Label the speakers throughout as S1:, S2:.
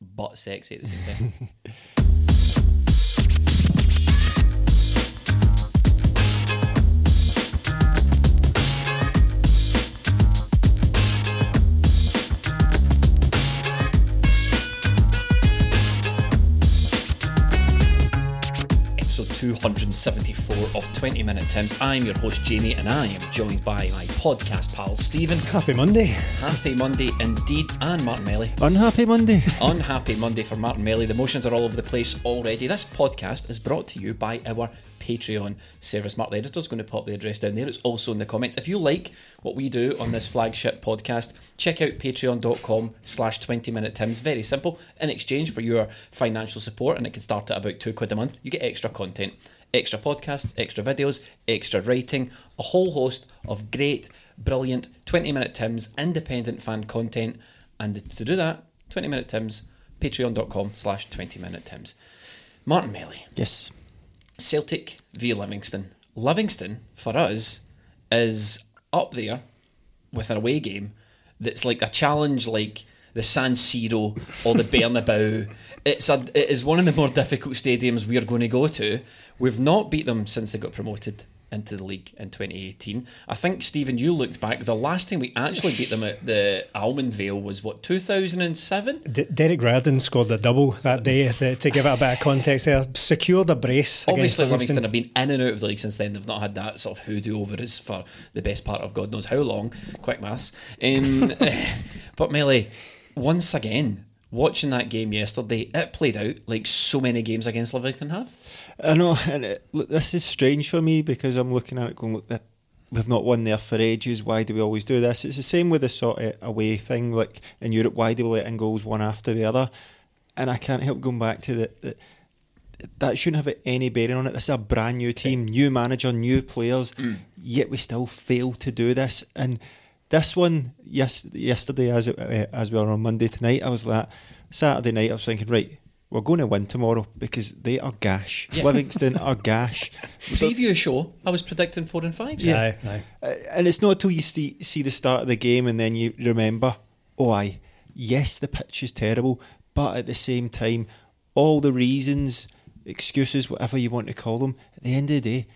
S1: but sexy at the same time. 274 of 20 Minute Tims. I'm your host Jamie and I am joined by my podcast pal Stephen.
S2: Happy Monday.
S1: Happy Monday indeed, and Martin Melly.
S2: Unhappy Monday.
S1: Unhappy Monday for Martin Melly. The emotions are all over the place already. This podcast is brought to you by our Patreon service. Mark the editor's going to pop the address down there. It's also in the comments. If you like what we do on this flagship podcast, check out patreon.com slash 20 minute tims. Very simple. In exchange for your financial support, and it can start at about two quid a month, you get extra content. Extra podcasts, extra videos, extra writing, a whole host of great, brilliant 20 minute Tims independent fan content. And to do that, 20 minute Tims, patreon.com slash 20 minute Tims. Martin Melly.
S2: Yes.
S1: Celtic v Livingston. Livingston, for us, is up there with an away game that's like a challenge like the San Siro or the Bernabeu. It's a, it is one of the more difficult stadiums we are going to go to. We've not beat them since they got promoted into the league in 2018. I think, Stephen, you looked back. The last time we actually beat them at the Almondvale was, what, 2007?
S2: D- Derek Riordan scored a double that day. The, to give it a bit of context, there secured a brace.
S1: Obviously, Livingston. Livingston have been in and out of the league since then. They've not had that sort of hoodoo over us for the best part of God knows how long. Quick maths. Um, but Melly, once again, watching that game yesterday, it played out like so many games against Livingston have.
S2: I know, and it, look, this is strange for me because I'm looking at it going, look, we've not won there for ages. Why do we always do this? It's the same with the sort of away thing, like in Europe. Why do we let in goals one after the other? And I can't help going back to the, the that shouldn't have any bearing on it. This is a brand new team, new manager, new players, mm. yet we still fail to do this. And this one, yes, yesterday as it, uh, as we were on Monday tonight, I was like Saturday night. I was thinking, right, we're going to win tomorrow because they are gash. Yeah. Livingston are gash.
S1: Preview show, I was predicting four and five.
S2: Yeah, aye, aye. Uh, and it's not until you see see the start of the game and then you remember, oh, I yes, the pitch is terrible, but at the same time, all the reasons, excuses, whatever you want to call them, at the end of the day,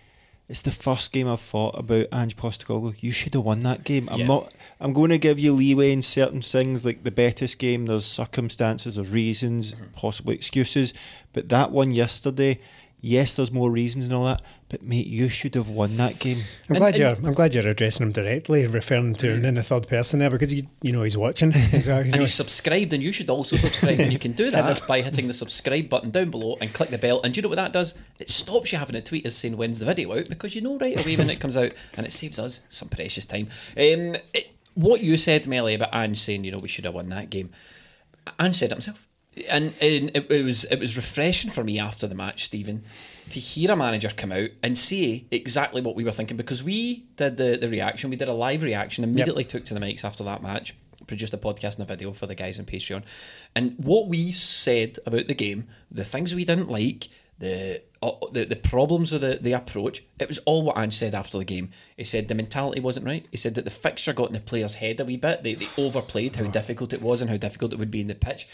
S2: it's the first game I've thought about Ange Postecoglou. You should have won that game. I'm not. I'm going to give you leeway in certain things, like the Betis game. There's circumstances, or reasons, mm-hmm. possible excuses, but that one yesterday yes, there's more reasons and all that, but mate, you should have won that game.
S3: I'm glad you're. I'm glad you're addressing him directly, referring to him in the third person there, because you you know he's watching.
S1: you know. and he's subscribed, and you should also subscribe, and you can do that by hitting the subscribe button down below and click the bell. And do you know what that does? It stops you having a tweet as saying when's the video out because you know right away when it comes out, and it saves us some precious time. Um, it, what you said, Melly, about Ange saying you know we should have won that game. Ange said it himself and, and it, it, was it was refreshing for me after the match, Stephen, to hear a manager come out and say exactly what we were thinking because we did the, the reaction, we did a live reaction, immediately yep. took to the mics after that match, produced a podcast and a video for the guys on Patreon, and what we said about the game, the things we didn't like, the uh, the, the problems with the, the approach, it was all what Ange said after the game. He said the mentality wasn't right. He said that the fixture got in the player's head a wee bit. They, they overplayed how difficult it was and how difficult it would be in the pitch.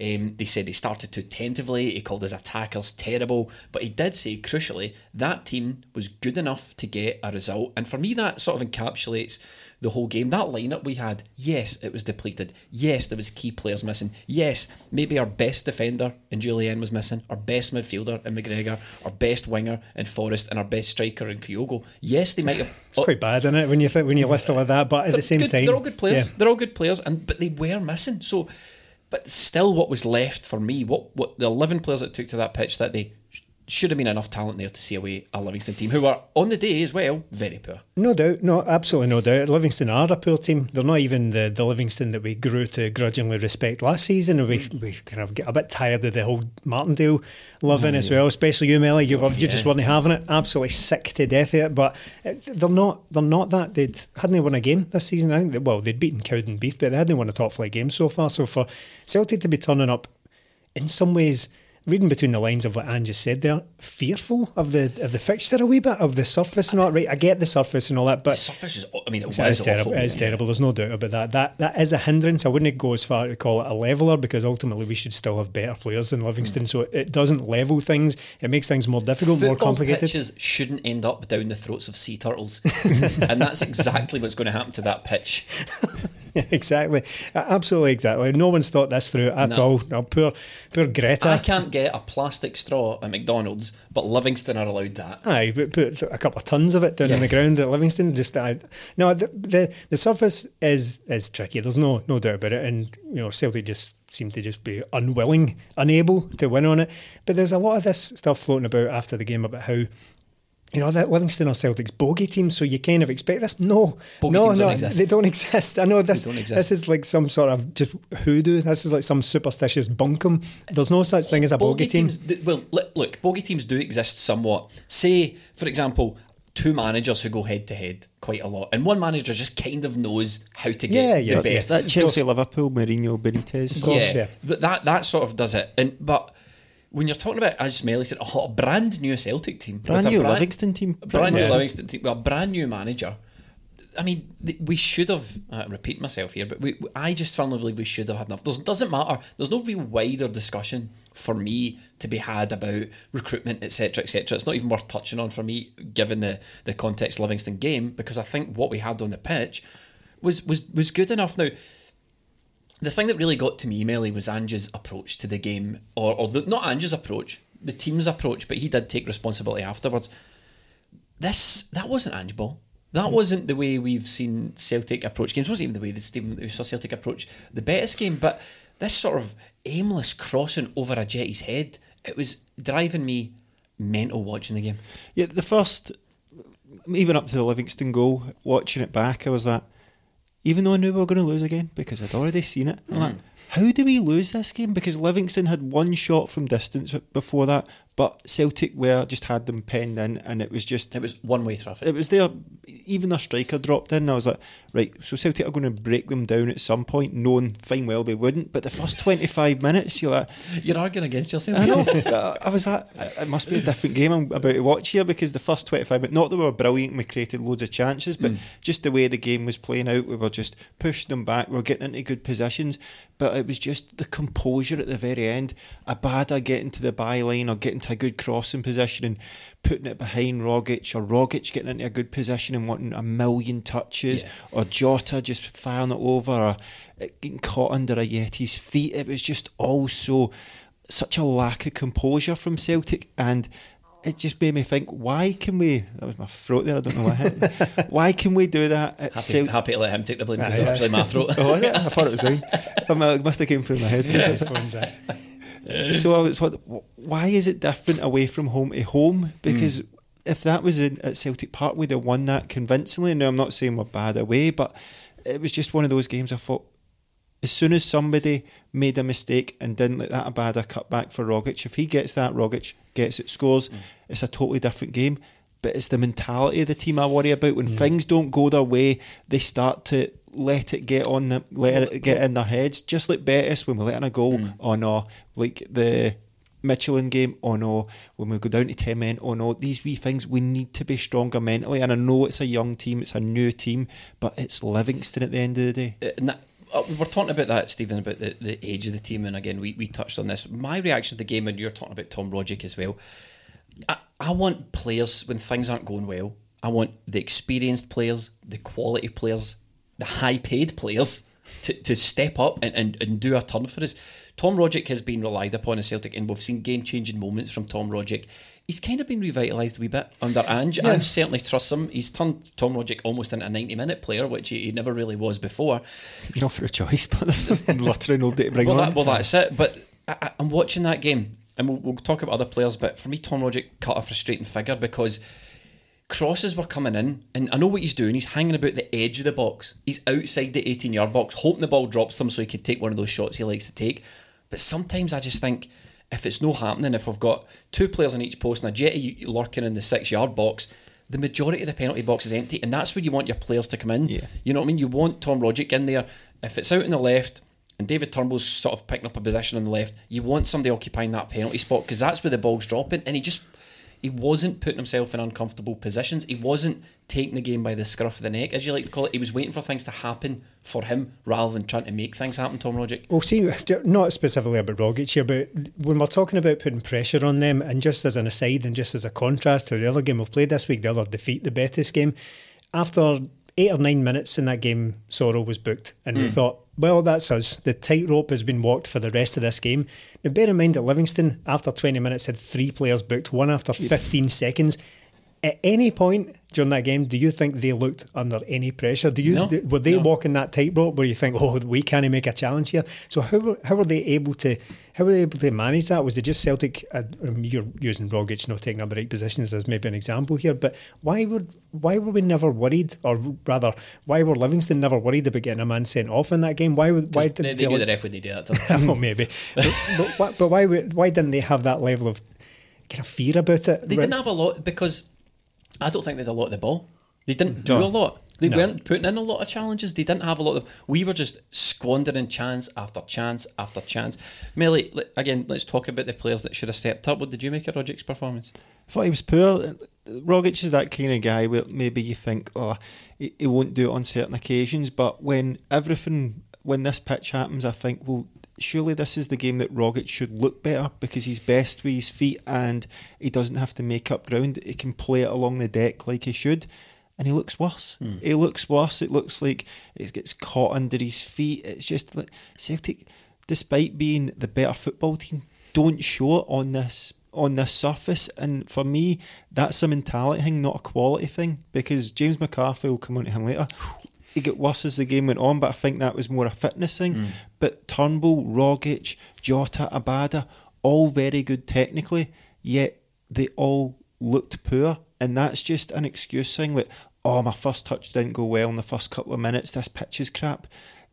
S1: Um, they said they started too tentatively. He called his attackers terrible, but he did say, crucially, that team was good enough to get a result. And for me, that sort of encapsulates the whole game. That lineup we had, yes, it was depleted. Yes, there was key players missing. Yes, maybe our best defender in Jullien was missing, our best midfielder in McGregor, our best winger in Forrest, and our best striker in Kyogo. Yes, they might have.
S3: It's quite bad, isn't it, when you think when you list all of that? But at the same
S1: good,
S3: time,
S1: they're all good players.
S3: yeah.
S1: They're all good players, and but they were missing. So, but still, what was left for me, what what the eleven players that took to that pitch that day should have been enough talent there to see away a Livingston team who were on the day as well very poor.
S3: No doubt, no, absolutely no doubt. Livingston are a poor team. They're not even the, the Livingston that we grew to grudgingly respect last season. And we we kind of get a bit tired of the whole Martindale loving as well, especially you, Melly. You, were, you just weren't having it. Absolutely sick to death of it. But uh, they're not they're not that. They'd hadn't they won a game this season. I think they, well they'd beaten Cowdenbeath, but they hadn't won a top flight game so far. So for Celtic to be turning up, in some ways. Reading between the lines of what Ange just said there, fearful of the of the fixture a wee bit of the surface and all. Right, I get the surface and all that, but The
S1: surface is, I mean, it was
S3: it is
S1: awful.
S3: terrible. It is terrible. There's no doubt about that. That that is a hindrance. I wouldn't go as far to call it a leveler because ultimately we should still have better players than Livingston. Mm. So it doesn't level things. It makes things more difficult, more
S1: Football
S3: complicated.
S1: pitches shouldn't end up down the throats of sea turtles, and that's exactly what's going to happen to that pitch.
S3: Exactly. Absolutely, exactly. No one's thought this through at
S1: No.
S3: all. No, poor, poor Greta.
S1: I can't get a plastic straw at McDonald's, but Livingston are allowed that.
S3: Aye, but put a couple of tons of it down
S1: Yeah.
S3: on the ground at Livingston. Just I, no, the, the the surface is is tricky. There's no no doubt about it, and you know Celtic just seem to just be unwilling, unable to win on it. But there's a lot of this stuff floating about after the game about how. You know that Livingston are Celtic's bogey team, so you kind of expect this. No,
S1: Bogey
S3: no,
S1: teams
S3: no,
S1: don't exist.
S3: they don't exist. I know this.
S1: don't exist.
S3: This is like some sort of just hoodoo. This is like some superstitious bunkum. There's no such thing as a bogey, team.
S1: teams. well, look, bogey teams do exist somewhat. Say, for example, two managers who go head to head quite a lot, and one manager just kind of knows how to get
S3: Yeah,
S1: the
S3: yeah,
S1: best.
S2: That Chelsea Liverpool Mourinho Benitez.
S3: course,
S1: yeah,
S3: yeah.
S1: Th- that that sort of does it. And but when you're talking about, as Melly said, oh, a brand new Celtic team,
S2: Brand
S1: with a
S2: new Livingston team,
S1: brand new
S3: Yeah.
S1: Livingston team, well, a brand new manager. I mean, th- we should have. Uh, repeat myself here, but we, I just firmly believe we should have had enough. There's, doesn't matter. There's no real wider discussion for me to be had about recruitment, etc., etc. It's not even worth touching on for me, given the the context Livingston game, because I think what we had on the pitch was was was good enough. Now, the thing that really got to me, Melly, was Ange's approach to the game, or, or the, not Ange's approach, the team's approach, but he did take responsibility afterwards. This that wasn't Ange ball. That mm. wasn't the way we've seen Celtic approach games. It wasn't even the way that Stephen we saw Celtic approach the Betis game. But this sort of aimless crossing over Ajeti's head, it was driving me mental watching the game.
S2: Yeah, the first, even up to the Livingston goal, watching it back, I was like, even though I knew we were going to lose again because I'd already seen it, I'm like, mm. how do we lose this game? Because Livingston had one shot from distance before that, but Celtic were just had them penned in, and it was just
S1: It was one way traffic.
S2: it was there. Even their striker dropped in. And I was like, right, so Celtic are going to break them down at some point, knowing fine well they wouldn't. But the first twenty five minutes, you're like,
S1: You're arguing against yourself.
S2: I know. I was like, it must be a different game I'm about to watch here because the first 25 minutes, not that we were brilliant and we created loads of chances, but hmm. just the way the game was playing out, we were just pushing them back, we were getting into good positions, but it was just the composure at the very end. Abada getting to the byline or getting to a good crossing position and putting it behind Rogic, or Rogic getting into a good position and wanting a million touches,
S1: Yeah.
S2: or Jota just firing it over, or it getting caught under Ajeti's feet. It was just also such a lack of composure from Celtic and it just made me think why can we that was my throat there I don't know hit why can we do that at
S1: Happy,
S2: Cel-
S1: happy to let him take the blame because it's actually my throat.
S2: oh was it? I thought it was mine it must have came through my head
S3: aye.
S2: so I was what why is it different away from home to home? Hmm. Because if that was in, at Celtic Park we'd have won that convincingly. Now I'm not saying we're bad away but it was just one of those games I thought as soon as somebody made a mistake and didn't let that Abada cut back for Rogic, if he gets that, Rogic gets it, scores, hmm. it's a totally different game. But it's the mentality of the team I worry about. When hmm. things don't go their way, they start to let it get on the let it get in their heads. Just like Betis when we let in a goal, oh no, like the Midtjylland game, oh no, when we go down to 10 men, oh no, these wee things, we need to be stronger mentally. And I know it's a young team, it's a new team, but it's Livingston at the end of the day.
S1: Uh, that- uh, we're talking about that, Stephen, about the, the age of the team, and again, we, we touched on this. My reaction to the game, and you're talking about Tom Rogic as well. I, I want players when things aren't going well. I want the experienced players, the quality players, the high paid players to, to step up and, and, and do a turn for us. Tom Rogic has been relied upon in Celtic, and we've seen game changing moments from Tom Rogic. He's kind of been revitalised a wee bit under Ange.
S2: Yeah.
S1: Ange certainly trusts him. He's turned Tom Rogic almost into a 90 minute player, which he, he never really was before.
S2: You're not for a choice, but this is literally no day to bring
S1: Well,
S2: on.
S1: that, well, that's it. But I, I- I'm watching that game, and we'll, we'll talk about other players. But for me, Tom Rogic cut a frustrating figure because crosses were coming in, and I know what he's doing. He's hanging about the edge of the box. He's outside the 18 yard box, hoping the ball drops them so he can take one of those shots he likes to take. But sometimes I just think if it's no happening, if I've got two players in each post and a jetty lurking in the six yard box, the majority of the penalty box is empty, and that's where you want your players to come in.
S2: Yeah.
S1: You know what I mean? You want Tom Rogic in there. If it's out on the left and David Turnbull's sort of picking up a position on the left, you want somebody occupying that penalty spot because that's where the ball's dropping. And he just he wasn't putting himself in uncomfortable positions. He wasn't taking the game by the scruff of the neck, as you like to call it. He was waiting for things to happen for him rather than trying to make things happen. Tom Rogic.
S3: Well, see, not specifically about Rogic here, but when we're talking about putting pressure on them, and just as an aside and just as a contrast to the other game we've played this week, the other defeat, the Betis game, after eight or nine minutes in that game, Soro was booked, and we mm. thought, well, that's us. The tightrope has been walked for the rest of this game. Now, bear in mind that Livingston, after 20 minutes, had three players booked, one after 15 seconds. At any point during that game, do you think they looked under any pressure? Do you
S1: No,
S3: th- were they
S1: no.
S3: walking that tightrope where you think, oh, we can't make a challenge here? So how were- how were they able to how were they able to manage that? Was it just Celtic? Uh, um, you're using Rogic not taking up the right positions as maybe an example here, but why would why were we never worried, or rather, why were Livingston never worried about getting a man sent off in that game? Why would why
S1: They,
S3: did
S1: they knew the ref would do that.
S3: well, maybe, but, but, why- but why why didn't they have that level of kind of fear about it?
S1: They didn't have a lot because I don't think they had a lot of the ball. They didn't do
S3: No.
S1: a lot. They
S3: No.
S1: weren't putting in a lot of challenges. They didn't have a lot of. We were just squandering chance after chance after chance. Melly, again, let's talk about the players that should have stepped up. What did you make of Rogic's performance?
S2: I thought he was poor. Rogic is that kind of guy where maybe you think, oh, he, he won't do it on certain occasions, but when everything, when this pitch happens, I think, well, surely this is the game that Rogic should look better because he's best with his feet and he doesn't have to make up ground. He can play it along the deck like he should. And he looks worse. Hmm. He looks worse. It looks like it gets caught under his feet. It's just like Celtic, despite being the better football team, don't show it on this on this surface. And for me, that's a mentality thing, not a quality thing. Because James McCarthy will come on to him later. He got worse as the game went on, but I think that was more a fitness thing. Mm. But Turnbull, Rogic, Jota, Abada, all very good technically, yet they all looked poor. And that's just an excuse thing like, oh, my first touch didn't go well in the first couple of minutes, this pitch is crap.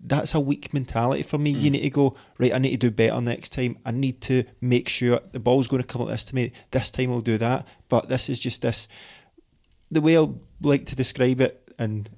S2: That's a weak mentality for me. You mm. need to go, right, I need to do better next time. I need to make sure the ball's going to come like this to me. This time I'll do that. But this is just this the way I like to describe it and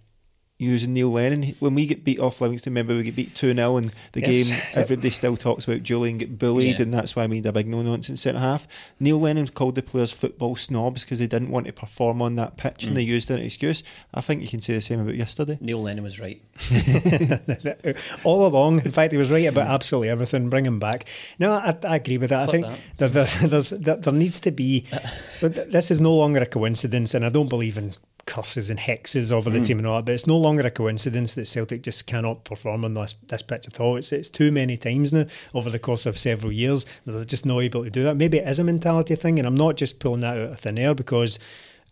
S2: using Neil Lennon, when we get beat off Livingston, remember we get beat 2 0 in the
S3: Yes.
S2: game, everybody still talks about Jullien get bullied,
S1: Yeah.
S2: and that's why I made a big no nonsense centre half. Neil Lennon called the players football snobs because they didn't want to perform on that pitch and mm. they used it as an excuse. I think you can say the same about yesterday.
S1: Neil Lennon was right.
S3: all along. In fact, he was right about absolutely everything. Bring him back. No, I, I agree with that. I think that there, there's, that there needs to be. this is no longer a coincidence, and I don't believe in curses and hexes over the hmm. team and all that. But it's no longer a coincidence that Celtic just cannot perform on this this pitch at all. It's it's too many times now over the course of several years that they're just not able to do that. Maybe it is a mentality thing, and I'm not just pulling that out of thin air because.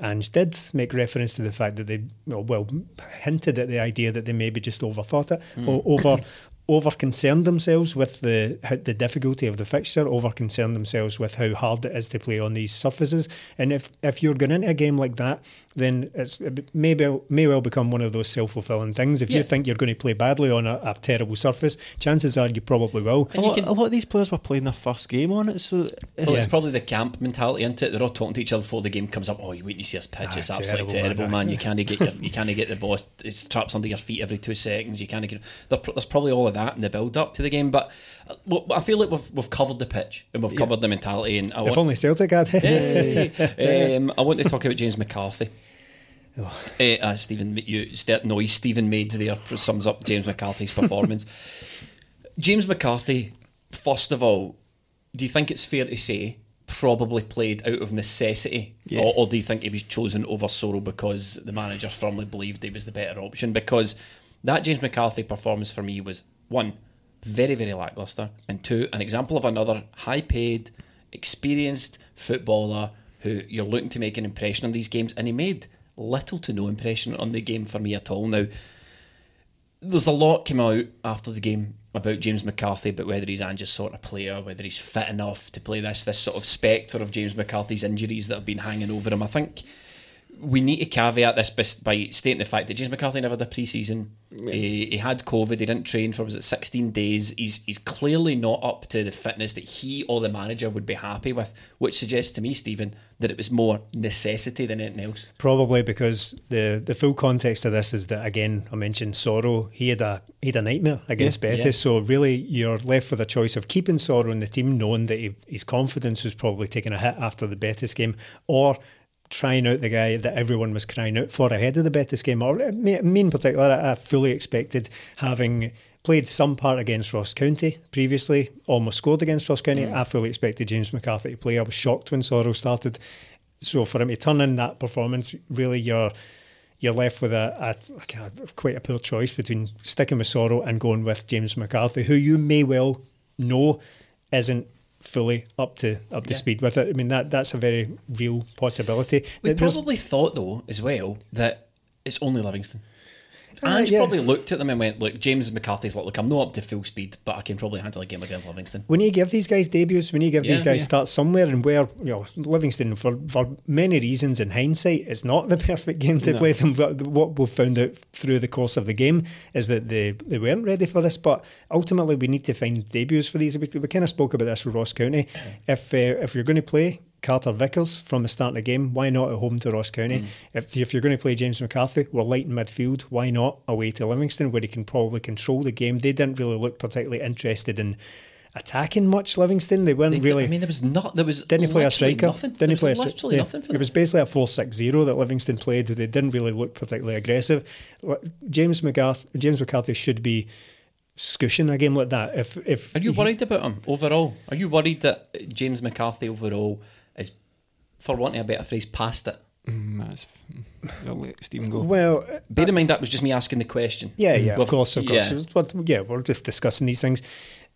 S3: Ange did make reference to the fact that they well, well hinted at the idea that they maybe just overthought it, hmm. or over over concerned themselves with the how- the difficulty of the fixture, over concerned themselves with how hard it is to play on these surfaces. And if if you're going into a game like that, then it's it may be, may well become one of those self fulfilling things. If
S1: Yeah.
S3: you think you're going to play badly on a, a terrible surface, chances are you probably will.
S2: A lot, a lot of these players were playing their first game on it, so
S1: Well,
S3: Yeah.
S1: it's probably the camp mentality into it. They're all talking to each other before the game comes up. Oh, you wait to see us pitch.
S3: Ah,
S1: it's
S3: it's
S1: absolutely
S3: terrible,
S1: terrible,
S3: man.
S1: man. You can't get your, you can't get the ball. It's traps under your feet every two seconds. You can't get. there- There's probably all of that in the build up to the game. But uh, I feel like we've we've covered the pitch and we've covered the mentality. And I
S3: If
S1: want,
S3: only Celtic had.
S1: um, I want to talk about James McCarthy.
S3: Oh.
S1: Uh, uh, Stephen, you, that noise Stephen made there sums up James McCarthy's performance. James McCarthy, first of all, do you think it's fair to say probably played out of necessity,
S2: Yeah.
S1: or, or do you think he was chosen over Soro because the manager firmly believed he was the better option? Because that James McCarthy performance for me was one very very lackluster, and two an example of another high-paid, experienced footballer who you're looking to make an impression on these games, and he made little to no impression on the game for me at all. Now there's a lot came out after the game about James McCarthy, about whether he's Ange's sort of player, whether he's fit enough to play this this sort of spectre of James McCarthy's injuries that have been hanging over him. I think we need to caveat this by stating the fact that James McCarthy never had a pre-season. He, he had COVID. He didn't train for was it 16 days. He's he's clearly not up to the fitness that he or the manager would be happy with, which suggests to me, Stephen, that it was more necessity than anything else.
S3: Probably because the the full context of this is that again I mentioned Soro. He had a he had a nightmare against
S1: Yeah,
S3: Betis,
S1: yeah.
S3: so really you're left with a choice of keeping Soro in the team, knowing that he, his confidence was probably taking a hit after the Betis game, or trying out the guy that everyone was crying out for ahead of the Betis game. Or me, me in particular, I fully expected having. Played some part against Ross County previously, almost scored against Ross County. I fully expected James McCarthy to play. I was shocked when Soro started. So for him to turn in that performance, really you're you're left with a, a, a kind of quite a poor choice between sticking with Soro and going with James McCarthy, who you may well know isn't fully up to up to
S1: Yeah.
S3: speed with it. I mean that that's a very real possibility.
S1: We
S3: There's-
S1: probably thought though as well that it's only Livingston.
S3: Ah,
S1: Ange
S3: yeah.
S1: probably looked at them and went, "Look, James McCarthy's like, look, I'm not up to full speed, but I can probably handle a game against Livingston."
S3: when you give these guys debuts, when you give these guys
S1: yeah.
S3: starts somewhere, and where you know Livingston for for many reasons in hindsight, it's not the perfect game to play them. But what we've found out through the course of the game is that they they weren't ready for this. But ultimately, we need to find debuts for these. We, we kind of spoke about this with Ross County. If uh, if you're going to play. Carter Vickers from the start of the game. Why not at home to Ross County? Mm. If, if you're going to play James McCarthy, we're light in midfield. Why not away to Livingston, where he can probably control the game? They didn't really look particularly interested in attacking much Livingston. They weren't
S1: They-
S3: really.
S1: I mean, there was not. There was
S3: didn't he play a striker?
S1: Nothing.
S3: Didn't
S1: There
S3: he
S1: was
S3: play a
S1: literally
S3: yeah.
S1: nothing for
S3: It was basically a 4 6 0 that Livingston played. They didn't really look particularly aggressive. James McCarthy, James McCarthy should be scushing a game like that. If if
S1: Are you
S3: he-
S1: worried about him overall? Are you worried that James McCarthy overall for want of a better phrase, past it?
S2: Mm, that's, I'll let Stephen go.
S3: Well, uh,
S1: Bear in mind that was just me asking the question.
S3: Yeah, yeah, of
S1: We've-
S3: course, of course.
S1: yeah.
S3: It's what- yeah, we're just discussing these things.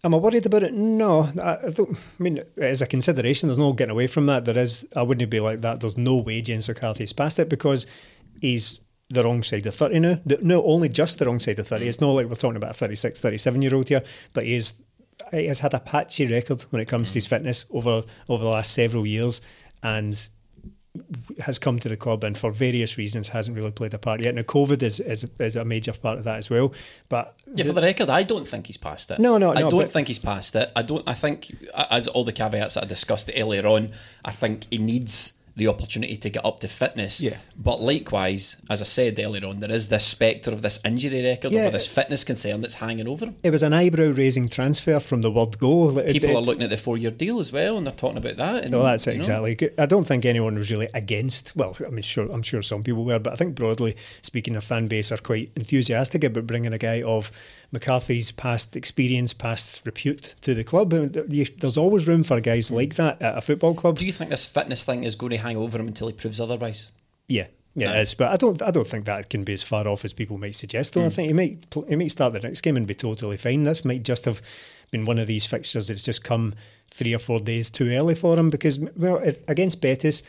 S3: Am I worried about it? No, I, I don't. I mean, as a consideration, there's no getting away from that. There is. I wouldn't be like that. There's no way James McCarthy's past it because he's the wrong side of 30 now. The- No, only just the wrong side of 30. Mm. It's not like we're talking about a 36, 37 year old here, but he is. He has had a patchy record when it comes to mm. his fitness over over the last several years, and has come to the club and for various reasons hasn't really played a part yet. Now, COVID is, is, is a major part of that as well. But
S1: Yeah, for the record, I don't think he's past it.
S3: No, no,
S1: I
S3: no,
S1: don't think he's past it. I don't. I think, as all the caveats that I discussed earlier on, I think he needs the opportunity to get up to fitness.
S2: Yeah.
S1: But likewise, as I said earlier on, there is this spectre of this injury record,
S3: Yeah.
S1: of this fitness concern that's hanging over him.
S3: it was an eyebrow raising transfer from the word go. Like,
S1: People
S3: it-
S1: are looking at the four-year deal as well, and they're talking about that. And,
S3: No, that's it
S1: know,
S3: exactly. I don't think anyone was really against. Well, I mean, sure, I'm sure some people were, but I think broadly speaking, a fan base are quite enthusiastic about bringing a guy of McCarthy's past experience, past repute to the club. And th- you- There's always room for guys hmm. like that at a football club.
S1: Do you think this fitness thing is going to hang over him until he proves otherwise?
S3: Yeah, yeah,
S1: No.
S3: it is. But I don't, I don't think that can be as far off as people might suggest. Though I hmm. think he might, he might start the next game and be totally fine. This might just have been one of these fixtures that's just come three or four days too early for him because, well, if, against Betis.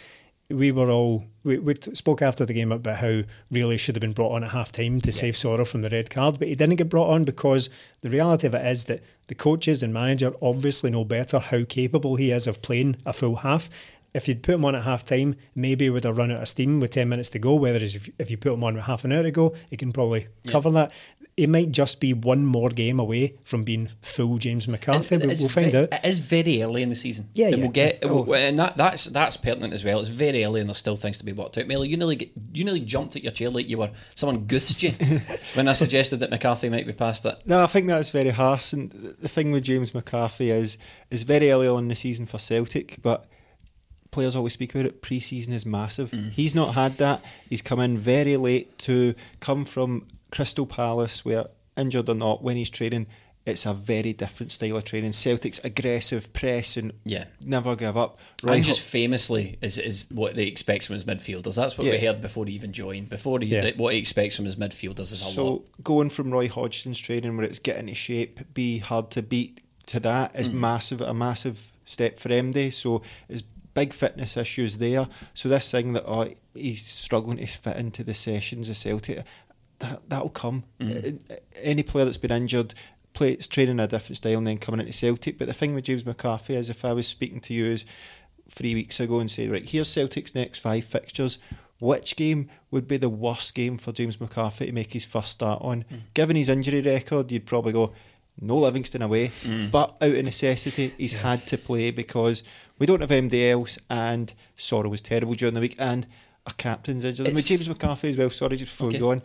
S3: We were all we, we spoke after the game about how really should have been brought on at half time to save Soro from the red card, but he didn't get brought on because the reality of it is that the coaches and manager obviously know better how capable he is of playing a full half if you'd put him on at half time, maybe he would have run out of steam with 10 minutes to go. Whereas if, if you put him on with half an hour ago, go, he can probably cover that. It might just be one more game away from being full James McCarthy.
S1: And
S3: We'll, find
S1: ve-
S3: out.
S1: It is very early in the season.
S3: Yeah,
S1: And
S3: yeah.
S1: We'll get,
S3: Oh.
S1: and that, that's that's pertinent as well. It's very early, and there's still things to be worked out. Melly, you nearly get, you nearly jumped at your chair like you were someone goosed you when I suggested that McCarthy might be past it.
S2: No, I think that's very harsh. And the thing with James McCarthy is is very early on in the season for Celtic, but players always speak about it. Pre-season is massive. Mm. He's not had that. He's come in very late to come from Crystal Palace, where injured or not, when he's training, it's a very different style of training. Celtic's aggressive, pressing,
S1: Yeah.
S2: never give up.
S1: And just famously is, is what they expect from his midfielders. That's what we heard before he even joined. Before he,
S3: Yeah.
S1: what he expects from his midfielders is a
S2: So
S1: lot.
S2: going from Roy Hodgson's training where it's getting into shape, be hard to beat to that is mm-hmm. massive a massive step for MD. So there's big fitness issues there. So this thing that oh, he's struggling to fit into the sessions of Celtic, that that'll come. Uh, Any player that's been injured plays training a different style and then coming into Celtic. But the thing with James McCarthy is if I was speaking to you as three weeks ago and say, right, here's Celtic's next five fixtures. Which game would be the worst game for James McCarthy to make his first start on? Given his injury record, you'd probably go, no Livingston away. But out of necessity, he's had to play because we don't have MD else and Soro was terrible during the week and our captain's injury. And with
S1: It's-
S2: James McCarthy as well, sorry, just before
S1: Okay.
S2: we go on.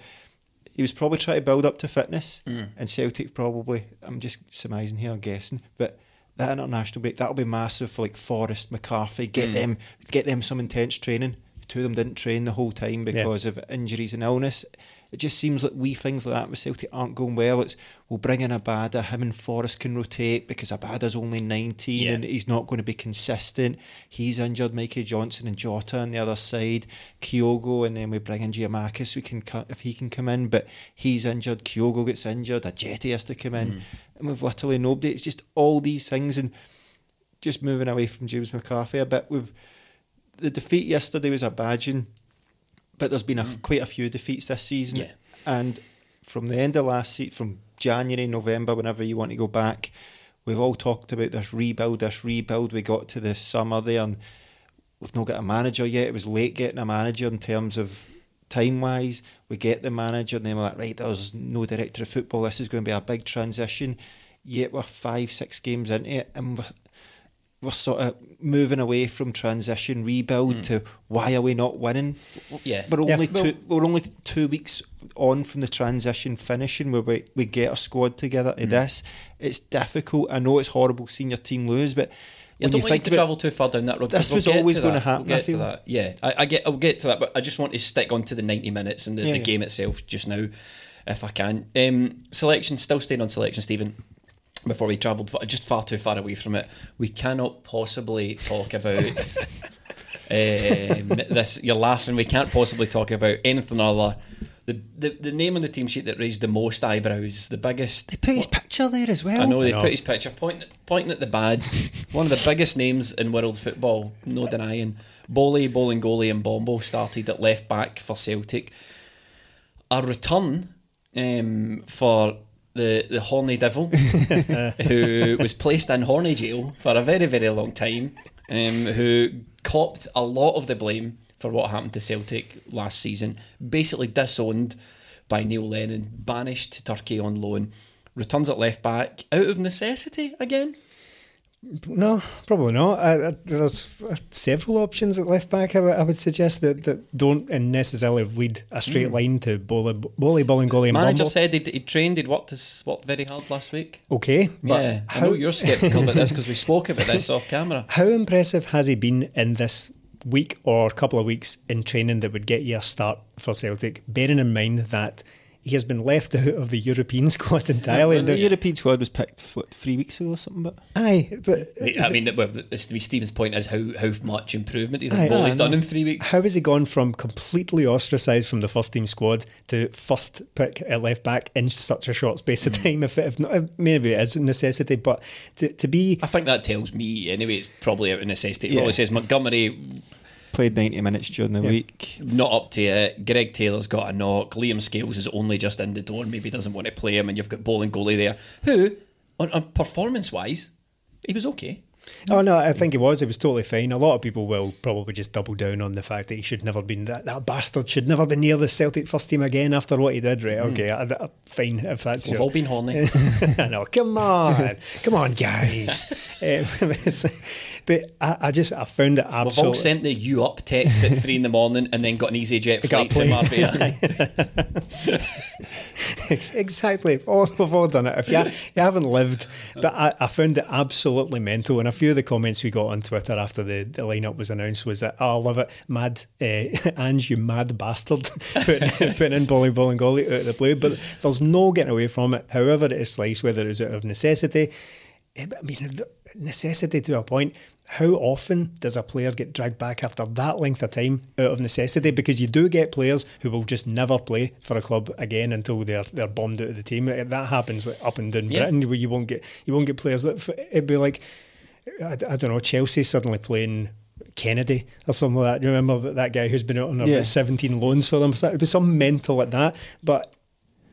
S2: He was probably trying to build up to fitness mm. and Celtic probably, I'm just surmising here, guessing, but that international break, that'll be massive for like Forrest, McCarthy, get mm. them get them some intense training. The two of them didn't train the whole time because of injuries and illness. It just seems like wee things like that with Celtic aren't going well. It's we'll bring in Abada, him and Forrest can rotate because Abada's only 19
S1: Yeah.
S2: and he's not going to be consistent. He's injured Mikey Johnston and Jota on the other side, Kyogo, and then we bring in Giakoumakis. We can cut if he can come in, but he's injured. Kyogo gets injured. Ajeti has to come in, mm. and we've literally nobody. It's just all these things, and just moving away from James McCarthy a bit. We've the defeat yesterday was a badging, but there's been a, mm. quite a few defeats this season,
S1: Yeah.
S2: and from the end of last season, from January, November, whenever you want to go back, we've all talked about this rebuild, this rebuild. We got to the summer there, and we've not got a manager yet. It was late getting a manager in terms of time wise. We get the manager, and then we're like, right, there's no director of football. This is going to be a big transition. Yet we're five, six games into it, and we're, we're sort of moving away from transition rebuild to why are we not winning?
S1: Yeah.
S2: we're
S3: Yeah.
S2: only
S1: Well-
S2: two. We're only two weeks on from the transition finishing, where we, we get our squad together
S1: Mm.
S2: this. It's difficult. I know it's horrible seeing your team lose, but
S1: Yeah,
S2: when
S1: don't
S2: you
S1: want you to travel too far down that road.
S2: This
S1: we'll
S2: always gonna
S1: that.
S2: happen,
S1: We'll
S2: I
S1: get to that. Yeah, I, I get. I'll get to that, but I just want to stick on to the ninety minutes and the,
S2: Yeah,
S1: the
S2: yeah.
S1: game itself just now, if I can. Um, selection, still staying on selection, Stephen. Before we travelled just far too far away from it, we cannot possibly talk about um, this. You're laughing. We can't possibly talk about anything other. The, the, the name on the team sheet that raised the most eyebrows, the biggest.
S2: They put his picture there as well.
S1: I know they
S3: I know.
S1: put his picture pointing, pointing at the badge. One of the biggest names in world football, no denying. Boli, Bowling and Bombo started at left back for Celtic. A return um, for the the Horny Devil, who was placed in Horny jail for a very very long time, um, who copped a lot of the blame for what happened to Celtic last season. Basically disowned by Neil Lennon, banished to Turkey on loan. Returns at left back out of necessity again.
S3: No, probably not. I, I, there's several options at left back. I would- I would suggest that, that don't necessarily lead a straight mm. line to Boli, Boli Bolingoli, and
S1: Manager
S3: Bumble.
S1: said he'd, he'd trained, he'd worked his, worked very hard last week.
S3: Okay, but
S1: yeah, I know you're sceptical about this because we spoke about this off camera.
S3: how impressive has he been in this week or couple of weeks in training that would get you a start for Celtic? Bearing in mind that he has been left out of the European squad entirely.
S2: the European squad was picked what, three weeks ago or something, but
S3: Aye, but
S1: I mean, well, this, Stephen's point is how, how much improvement do you
S3: Aye.
S1: think Boli's
S2: I
S1: done in three weeks?
S3: How has he gone from completely ostracised from the first team squad to first pick at left back in such a short space of hmm. time? If, if not, maybe it is a necessity, but to, to be
S1: I think that tells me, anyway, it's probably out of necessity. It
S2: Yeah.
S1: probably says Montgomery
S2: played 90 minutes during the week.
S1: not up to it. Greg Taylor's got a knock. Liam Scales is only just in the door. Maybe doesn't want to play him, and you've got Bolingoli there, who, on, on performance wise, he was okay.
S3: Oh no, I think it was. It was totally fine. A lot of people will probably just double down on the fact that he should never been that, that bastard should never be near the Celtic first team again after what he did. Right? Okay, I, I- fine if that's
S1: We've
S3: your.
S1: all been horny.
S3: I know. Come on, come on, guys. Um, but I, I just I found it absolutely.
S1: We've all sent the you up text at three in the morning and then got an EasyJet
S3: got
S1: flight to. Marbella.
S3: Exactly. Oh, we've all done it. If you, you haven't lived, but I, I found it absolutely mental. And a few of the comments we got on Twitter after the, the lineup was announced was that, oh, I love it, mad, uh, Ange, you mad bastard, putting, putting in Boli Bolingoli out of the blue. But there's no getting away from it, however it is sliced, whether it's out of necessity. I mean, necessity to a point how often does a player get dragged back after that length of time out of necessity? Because you do get players who will just never play for a club again until they're they're bombed out of the team. That happens up and down yeah. Britain, where you won't get you won't get players that it'd be like I, I don't know Chelsea suddenly playing Kenedy or something like that. You remember that, that guy who's been out on yeah. about 17 loans for them? It was some mental like that. But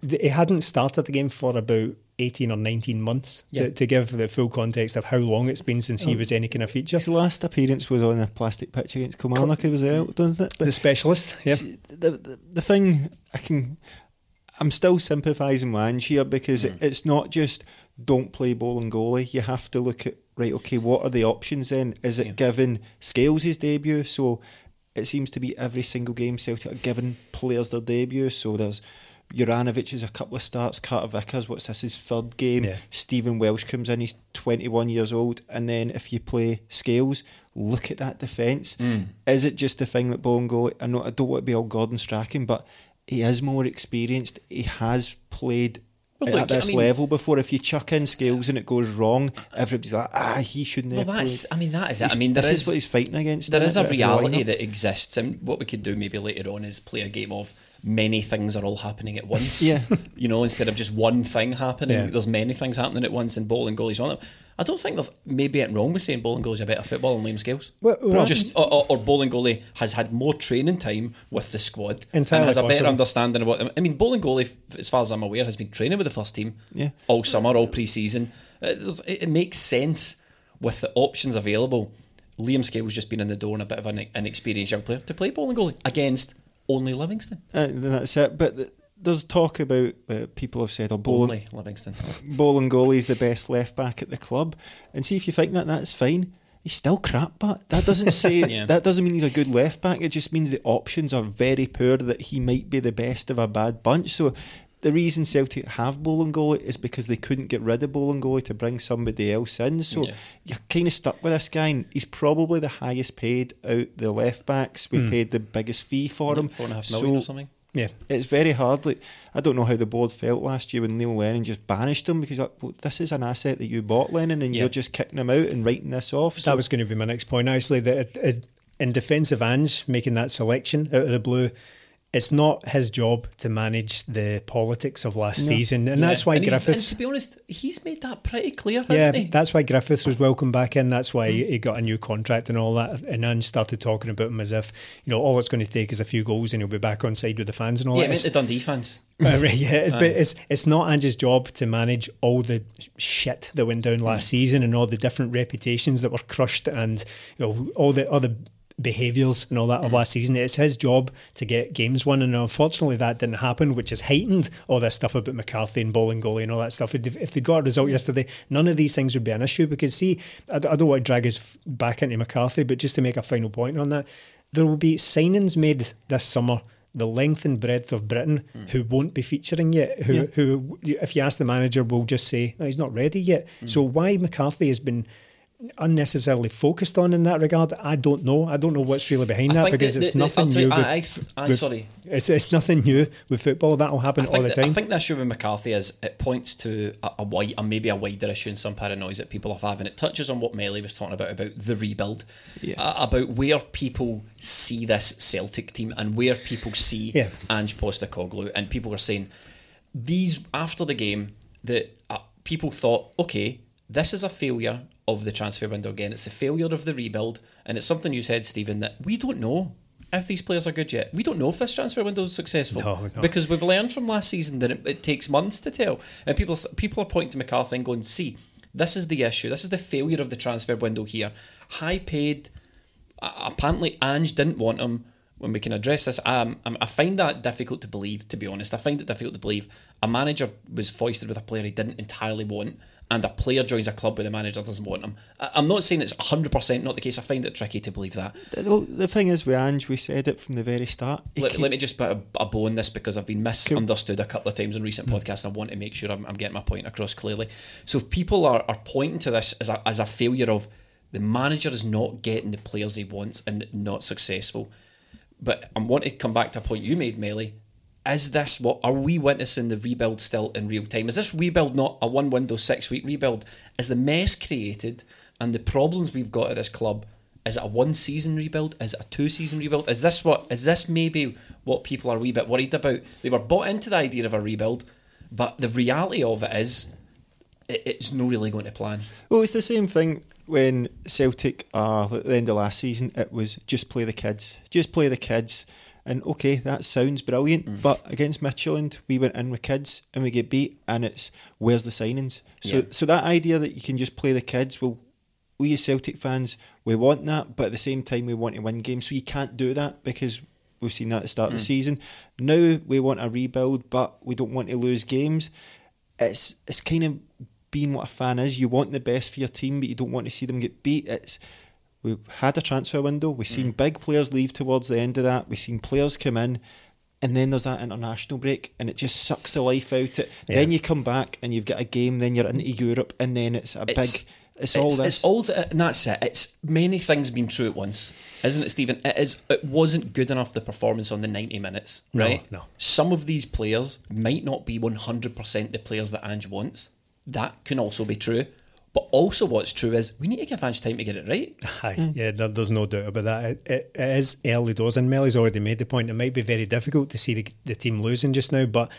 S3: he hadn't started the game for about 18 or 19 months yeah. to, to, give the full context of how long it's been since he oh. was any kind of feature.
S2: His last appearance was on a plastic pitch against Kilmarnock, he was out, doesn't it?
S3: But the specialist, yeah.
S2: The, the, the, thing I can, I'm still sympathising with Ange here because mm. it, it's not just don't play Bolingoli. You have to look at, right, okay, what are the options then? Is it yeah. giving Scales his debut? So it seems to be every single game Celtic are giving players their debut. So there's Juranovic is a couple of starts. Carter Vickers, what's this, his third game? Yeah. Stephen Welsh comes in, he's 21 years old. And then if you play Scales, look at that defence. Mm. Is it just a thing that Bongo, I, know, I don't want to be all Gordon Strachan, but he is more experienced. He has played well, look, at this I mean, level before. If you chuck in Scales and it goes wrong, everybody's like, ah, he shouldn't
S1: well, that's, I mean, that is it. I mean, there
S2: this
S1: is,
S2: is what he's fighting against.
S1: There is a reality that exists, and what we could do maybe later on is play a game of many things are all happening at once.
S2: Yeah.
S1: you know, instead of just one thing happening, yeah. there's many things happening at once, and Bolingoli's on it. I don't think there's maybe anything wrong with saying Bolingoli's a better football than Liam Scales. Well, well, just or, or, or Bolingoli has had more training time with the squad and has a better understanding of what. I mean, Bolingoli, as far as I'm aware, has been training with the first team
S2: yeah.
S1: all summer, all pre-season. Uh, it, it makes sense with the options available. Liam Scales just been in the door and a bit of an inexperienced young player to play Bolingoli against only Livingston.
S2: Uh, that's it. But th- there's talk about uh, people have said, "Oh, Boling-
S1: only Livingston."
S2: Bolingoli is the best left back at the club, and see if you think that that's fine. He's still crap, but that doesn't say yeah. that doesn't mean he's a good left back. It just means the options are very poor. That he might be the best of a bad bunch. So the reason Celtic have Bolingoli is because they couldn't get rid of Bolingoli to bring somebody else in. So yeah. you're kind of stuck with this guy. And he's probably the highest paid out the left backs. We mm. paid the biggest fee for him.
S1: Four and a half million so or something.
S3: Yeah,
S2: it's very hard. Like I don't know how the board felt last year when Neil Lennon just banished him because like, well, this is an asset that you bought, Lennon, and yeah. you're just kicking him out and writing this off.
S3: So. That was going to be my next point. Actually, that it, it, in defence of Ange making that selection out of the blue it's not his job to manage the politics of last no. season, and yeah. that's why
S1: and
S3: Griffiths.
S1: And to be honest, he's made that pretty clear, yeah, he?
S3: that's why Griffiths was welcomed back in. That's why mm. he got a new contract and all that. And then started talking about him as if you know all it's going to take is a few goals and he'll be back on side with the fans and all
S1: yeah,
S3: that.
S1: Yeah, the Dundee fans.
S3: uh, right, yeah, but it's it's not Ange's job to manage all the shit that went down last mm. season and all the different reputations that were crushed and you know all the other behaviours and all that of last season. It's his job to get games won, and unfortunately that didn't happen, which has heightened all this stuff about McCarthy and Bolingoli and all that stuff. If they got a result yesterday, none of these things would be an issue because, see, I don't want to drag us back into McCarthy, but just to make a final point on that, there will be signings made this summer the length and breadth of Britain mm. who won't be featuring yet. Who, yeah. who, if you ask the manager, will just say he's not ready yet. Mm. So why McCarthy has been unnecessarily focused on in that regard. I don't know. I don't know what's really behind I that because the, it's nothing new.
S1: I, with, I, I, with, sorry,
S3: it's, it's nothing new with football. That'll happen all the time. I
S1: think the issue with McCarthy is it points to a, a wide, and maybe a wider issue and some paranoia that people have having. It touches on what Melly was talking about about the rebuild, yeah. uh, about where people see this Celtic team and where people see yeah. Ange Postecoglou, and people are saying these after the game that uh, people thought, okay, this is a failure of the transfer window again. It's a failure of the rebuild, and it's something you said, Stephen, that we don't know if these players are good yet. We don't know if this transfer window is successful
S3: no, no.
S1: because we've learned from last season that it, it, takes months to tell. And people people are pointing to McCarthy and going, "See, this is the issue. This is the failure of the transfer window here. High paid. Uh, apparently, Ange didn't want him." When we can address this, um, I find that difficult to believe. To be honest, I find it difficult to believe a manager was foisted with a player he didn't entirely want and a player joins a club where the manager doesn't want him. I'm not saying it's 100% not the case. I find it tricky to believe that.
S2: Well, the thing is, with Ange, we said it from the very start.
S1: Let, let, me just put a, a, bow on this because I've been misunderstood a couple of times in recent podcasts. I want to make sure I'm, I'm, getting my point across clearly. So people are, are pointing to this as a, as a failure of The manager is not getting the players he wants and not successful. But I want to come back to a point you made, Melly. Is this what are we witnessing the rebuild still in real time? Is this rebuild not a one window six week rebuild? Is the mess created and the problems we've got at this club is it a one season rebuild? Is it a two season rebuild? Is this what is this maybe what people are a wee bit worried about? They were bought into the idea of a rebuild, but the reality of it is it, it's not really going to plan.
S2: Well, it's the same thing when Celtic are at the end of last season. It was just play the kids, just play the kids. And okay, that sounds brilliant,
S1: Mm.
S2: but against Midtjylland, we went in with kids and we get beat, and it's where's the signings? So,
S1: Yeah.
S2: so that idea that you can just play the kids, well, we as Celtic fans, we want that, but at the same time, we want to win games. So you can't do that because we've seen that at the start
S1: Mm.
S2: of the season. Now we want a rebuild, but we don't want to lose games. It's it's kind of being what a fan is. You want the best for your team, but you don't want to see them get beat. It's we've had a transfer window. We've seen mm. big players leave towards the end of that. We've seen players come in, and then there's that international break, and it just sucks the life out it. Then you come back and you've got a game. Then you're into Europe, and then it's a
S1: It's-
S2: big. It's, all this.
S1: It's all, the, and that's it. It's many things being true at once, isn't it, Stephen? It is. It wasn't good enough the performance on the ninety minutes,
S3: No,
S1: right?
S3: no.
S1: Some of these players might not be one hundred percent the players that Ange wants. That can also be true. But also, what's true is we need to give Ange time to get it right.
S3: Aye, yeah, there, there's no doubt about that. It, it, it is early doors, and Melly's already made the point. It might be very difficult to see the, the team losing just now, but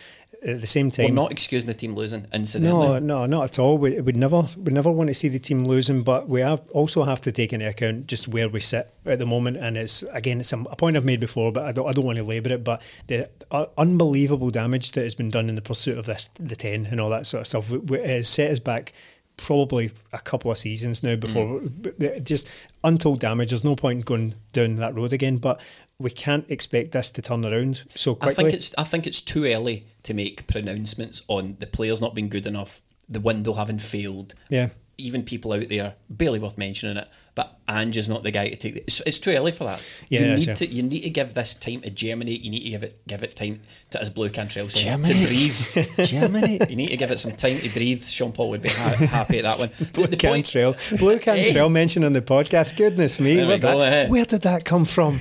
S3: at the same time, We're
S1: not excusing the team losing, incidentally.
S3: no, no, not at all. We would never, we never want to see the team losing, but we have also have to take into account just where we sit at the moment. And it's again, it's a, a point I've made before, but I don't, I don't want to labour it. But the uh, unbelievable damage that has been done in the pursuit of this, the ten and all that sort of stuff, we, we, it has set us back probably a couple of seasons now before mm. but just untold damage. There's no point going down that road again, but we can't expect this to turn around so quickly.
S1: I think it's I think it's too early to make pronouncements on the players not being good enough, the window having failed.
S3: Yeah.
S1: Even people out there, barely worth mentioning it, but Ange is not the guy to take it. It's, it's too early for that.
S3: Yeah,
S1: you need
S3: yeah.
S1: to you need to give this time to germinate. You need to give it give it time to as Blu Cantrell said to breathe.
S2: Germany.
S1: You need to give it some time to breathe. Sean Paul would be ha- happy at that one.
S3: Blu
S1: The- the point-
S3: Cantrell, Blu Cantrell mentioned on the podcast. Goodness me, where,
S1: go,
S3: that-
S1: eh?
S3: where did that come from?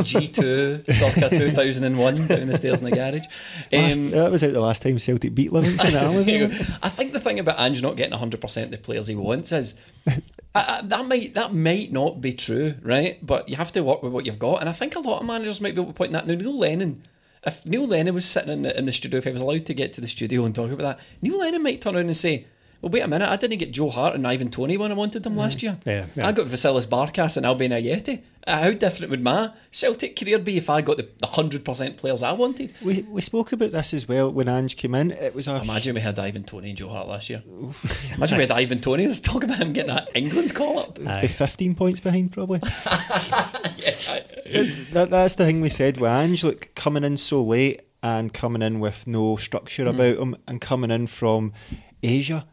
S1: G2, circa 2001, down the stairs in the garage.
S2: Last-
S1: Um,
S2: that was out the last time Celtic beat Livingston. at
S1: There you
S2: Allentown.
S1: go. I think the thing about Ange not getting 100% the players he wants is uh, uh, that might that might not be true, right? But you have to work with what you've got. And I think a lot of managers might be able to point that. Now, Neil Lennon, if Neil Lennon was sitting in the, in the studio, if he was allowed to get to the studio and talk about that, Neil Lennon might turn around and say, well, wait a minute, I didn't get Joe Hart and Ivan Toney when I wanted them last year.
S3: Yeah, yeah.
S1: I got Vasilis Barkas and Albian Ajeti. How different would my Celtic career be if I got the, the 100% players I wanted?
S2: We we spoke about this as well when Ange came in. It was a
S1: Imagine we had Ivan Toney and Joe Hart last year. Imagine we had Ivan Toney. Let's talk about him getting that England call up.
S2: be 15 points behind probably.
S1: Yeah.
S2: that, that's the thing we said with Ange, like coming in so late and coming in with no structure hmm. about him and coming in from Asia.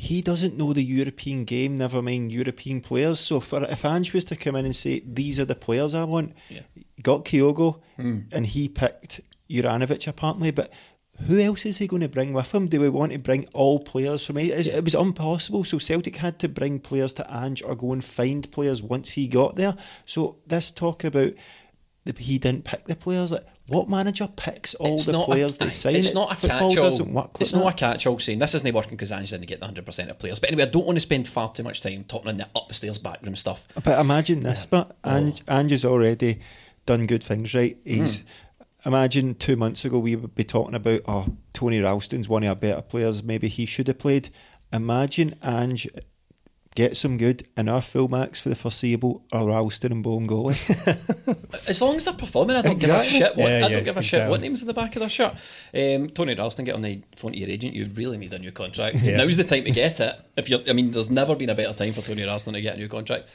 S2: He doesn't know the European game, never mind European players. So for, if Ange was to come in and say, these are the players I want,
S1: Yeah.
S2: got Kyogo hmm. and he picked Juranovic apparently, but who else is he going to bring with him? Do we want to bring all players from it? It was impossible. So Celtic had to bring players to Ange or go and find players once he got there. So this talk about the, he didn't pick the players. Like, what manager picks all
S1: It's
S2: the players
S1: a,
S2: they sign?
S1: It's
S2: It-
S1: not a
S2: Football
S1: catch-all.
S2: doesn't work like
S1: it's not a catch-all saying this isn't working because Ange didn't get the hundred percent of players. But anyway, I don't want to spend far too much time talking on the upstairs backroom stuff.
S2: But imagine this, but
S1: Oh.
S2: Ange, Ange has already done good things, right? He's hmm. imagine two months ago we would be talking about oh Tony Ralston's one of our better players, maybe he should have played. Imagine Ange gets some good and our fullbacks for the foreseeable are Ralston and Bolingoli.
S1: As long as they're performing, I don't
S2: Exactly.
S1: give a shit. What,
S3: Yeah,
S1: I don't
S3: yeah,
S1: give a shit
S3: exactly.
S1: what name's in the back of their shirt. Um, Tony Ralston, get on the phone to your agent. You really need a new contract.
S3: Yeah.
S1: Now's the time to get it. If you're, I mean, there's never been a better time for Tony Ralston to get a new contract.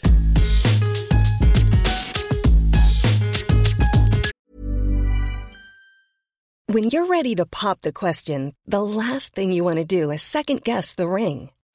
S4: When you're ready to pop the question, the last thing you want to do is second guess the ring.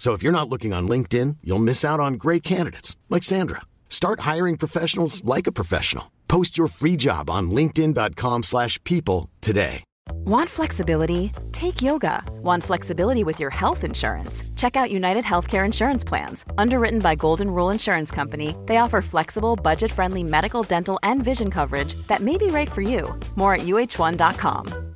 S5: So if you're not looking on LinkedIn, you'll miss out on great candidates like Sandra. Start hiring professionals like a professional. Post your free job on linkedin.com/people today.
S6: Want flexibility? Take yoga. Want flexibility with your health insurance? Check out United Healthcare Insurance Plans. Underwritten by Golden Rule Insurance Company, they offer flexible, budget friendly medical, dental, and vision coverage that may be right for you. More at uh1.com.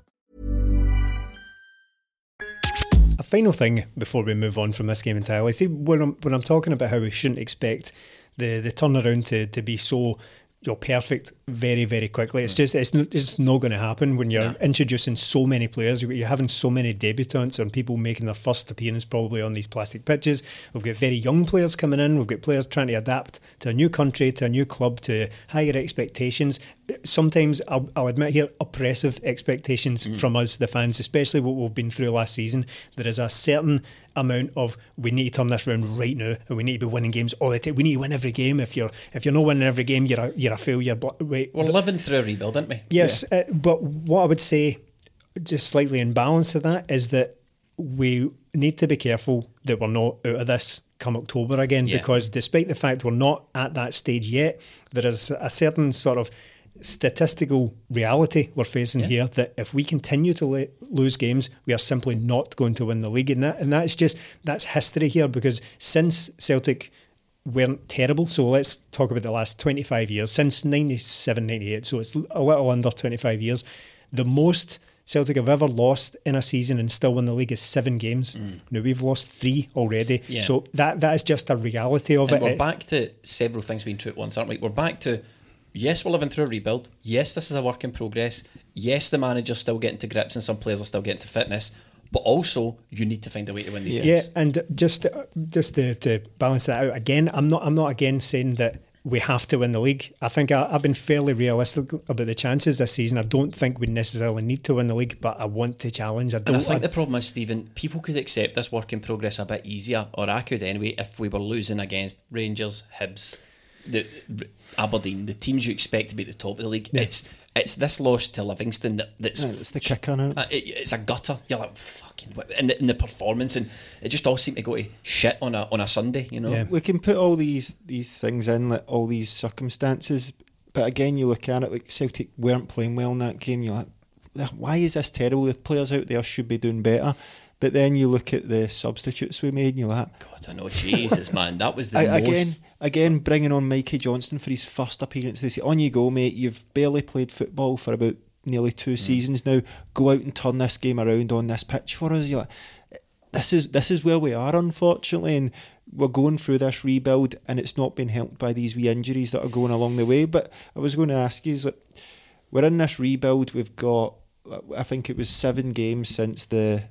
S3: A final thing before we move on from this game entirely. See, when I'm, when I'm talking about how we shouldn't expect the, the turnaround to, to be so you know, perfect very, very quickly. It's hmm. just it's not, it's not going to happen when you're
S1: Yeah.
S3: introducing so many players. You're having so many debutants and people making their first appearance probably on these plastic pitches. We've got very young players coming in. We've got players trying to adapt to a new country, to a new club, to higher expectations. Sometimes I'll, I'll admit here, oppressive expectations from us, the fans, especially what we've been through last season. There is a certain amount of we need to turn this round right now, and we need to be winning games all the time. We need to win every game. If you're if you're not winning every game, you're a, you're a failure. But wait,
S1: We're living through a rebuild, aren't we?
S3: Yes, uh, but what I would say, just slightly in balance to that, is that we need to be careful that we're not out of this come October again,
S1: Yeah.
S3: because despite the fact we're not at that stage yet, there is a certain sort of statistical reality we're facing
S1: Yeah.
S3: here that if we continue to le- lose games, we are simply not going to win the league, and that and that's just that's history here because since Celtic weren't terrible. So let's talk about the last 25 years, since 97, 98. So it's a little under 25 years. The most Celtic have ever lost in a season and still win the league is seven games. Mm. Now we've lost three already.
S1: Yeah.
S3: So that that is just a reality of
S1: And
S3: it.
S1: we're back to several things being true at once, aren't we? We're back to yes, we're living through a rebuild. Yes, this is a work in progress. Yes, the manager's still getting to grips and some players are still getting to fitness. But also, you need to find a way to win these
S3: Yeah,
S1: games.
S3: and just uh, just to, to balance that out again, I'm not I'm not again saying that we have to win the league. I think I, I've been fairly realistic about the chances this season. I don't think we necessarily need to win the league, but I want to challenge. I don't
S1: I think
S3: I-
S1: the problem is, Stephen, people could accept this work in progress a bit easier, or I could anyway, if we were losing against Rangers, Hibs, the Aberdeen, the teams you expect to be at the top of the league. It's it's this loss to Livingston that, that's
S2: Yeah, it's the kick on it.
S1: Uh, it- it's a gutter. You're like fucking, and the, and the performance, and it just all seemed to go to shit on a on a Sunday. You know,
S3: Yeah.
S2: we can put all these these things in, like all these circumstances. But again, you look at it like Celtic weren't playing well in that game. You're like, why is this terrible? The players out there should be doing better. But then you look at the substitutes we made, and you're like,
S1: God, I know, Jesus, man, that was the
S2: I,
S1: most.
S2: again, again, bringing on Mikey Johnston for his first appearance. They say, on you go, mate. You've barely played football for about nearly two mm. seasons now. Go out and turn this game around on this pitch for us. You're like, this is this is where we are, unfortunately, and we're going through this rebuild, and it's not been helped by these wee injuries that are going along the way. But I was going to ask you, is like, we're in this rebuild. We've got, I think it was seven games since the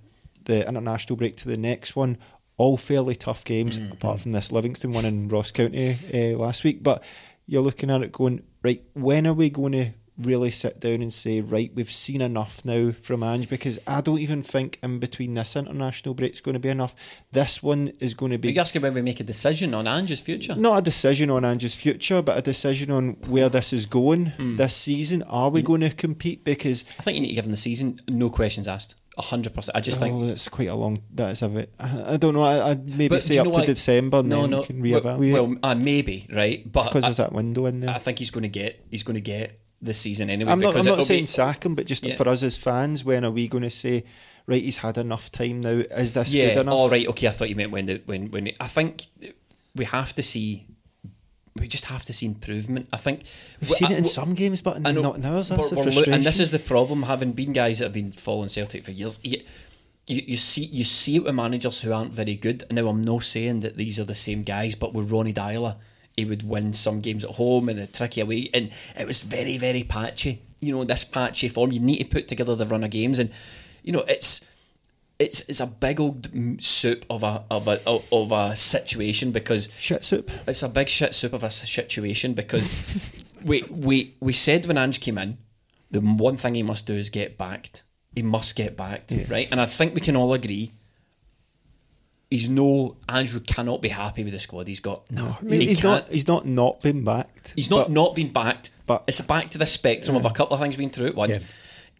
S2: the international break to the next one. All fairly tough games, apart from this Livingston one in Ross County uh, last week. But you're looking at it going, right, when are we going to really sit down and say, right, we've seen enough now from Ange? Because I don't even think in between this international break is going to be enough. This one is going to
S1: Are
S2: be
S1: you asking when we make a decision on Ange's future?
S2: not a decision on Ange's future, but a decision on where this is going this season. Are we going to compete? Because
S1: I think you need to give him the season, no questions asked, hundred percent. I just think
S2: oh, that's quite a long. That is a bit. I, don't know. I, I'd maybe say up to? December, and
S1: no,
S2: then
S1: no.
S2: we can
S1: well,
S2: reevaluate.
S1: well, uh, maybe right, but
S2: because
S1: I,
S2: there's that window in there.
S1: I think he's going to get he's going to get this season anyway.
S2: I'm not.
S1: because
S2: I'm not saying
S1: be,
S2: sack him, but just
S1: Yeah.
S2: for us as fans, when are we going to say, right, he's had enough time now. Is this
S1: yeah.
S2: good enough?
S1: All right. Okay. I thought you meant when the when when I think we have to see. We just have to see improvement. I think
S2: We've seen
S1: I-
S2: it in some games, but
S1: know,
S2: not in ours. That's the
S1: we're
S2: frustration.
S1: and this is the problem. Having been guys that have been following Celtic for years, you, you, you see you see it with managers who aren't very good. Now I'm not saying that these are the same guys, but with Ronny Deila, he would win some games at home and the tricky away, and it was very very patchy. You know this patchy form. You need to put together the run of games, and you know it's. It's, it's a big old soup of a of a of a situation because
S2: shit soup.
S1: it's a big shit soup of a situation because we we we said when Ange came in, the one thing he must do is get backed. He must get backed, right? And I think we can all agree. He's no Andrew cannot be happy with the squad he's got.
S2: No, I
S1: He
S2: he's
S1: can't-
S2: not. He's not not been backed.
S1: He's not
S2: but-
S1: not been backed,
S2: but-
S1: it's back to the spectrum of a couple of things being through at once.
S3: Yeah.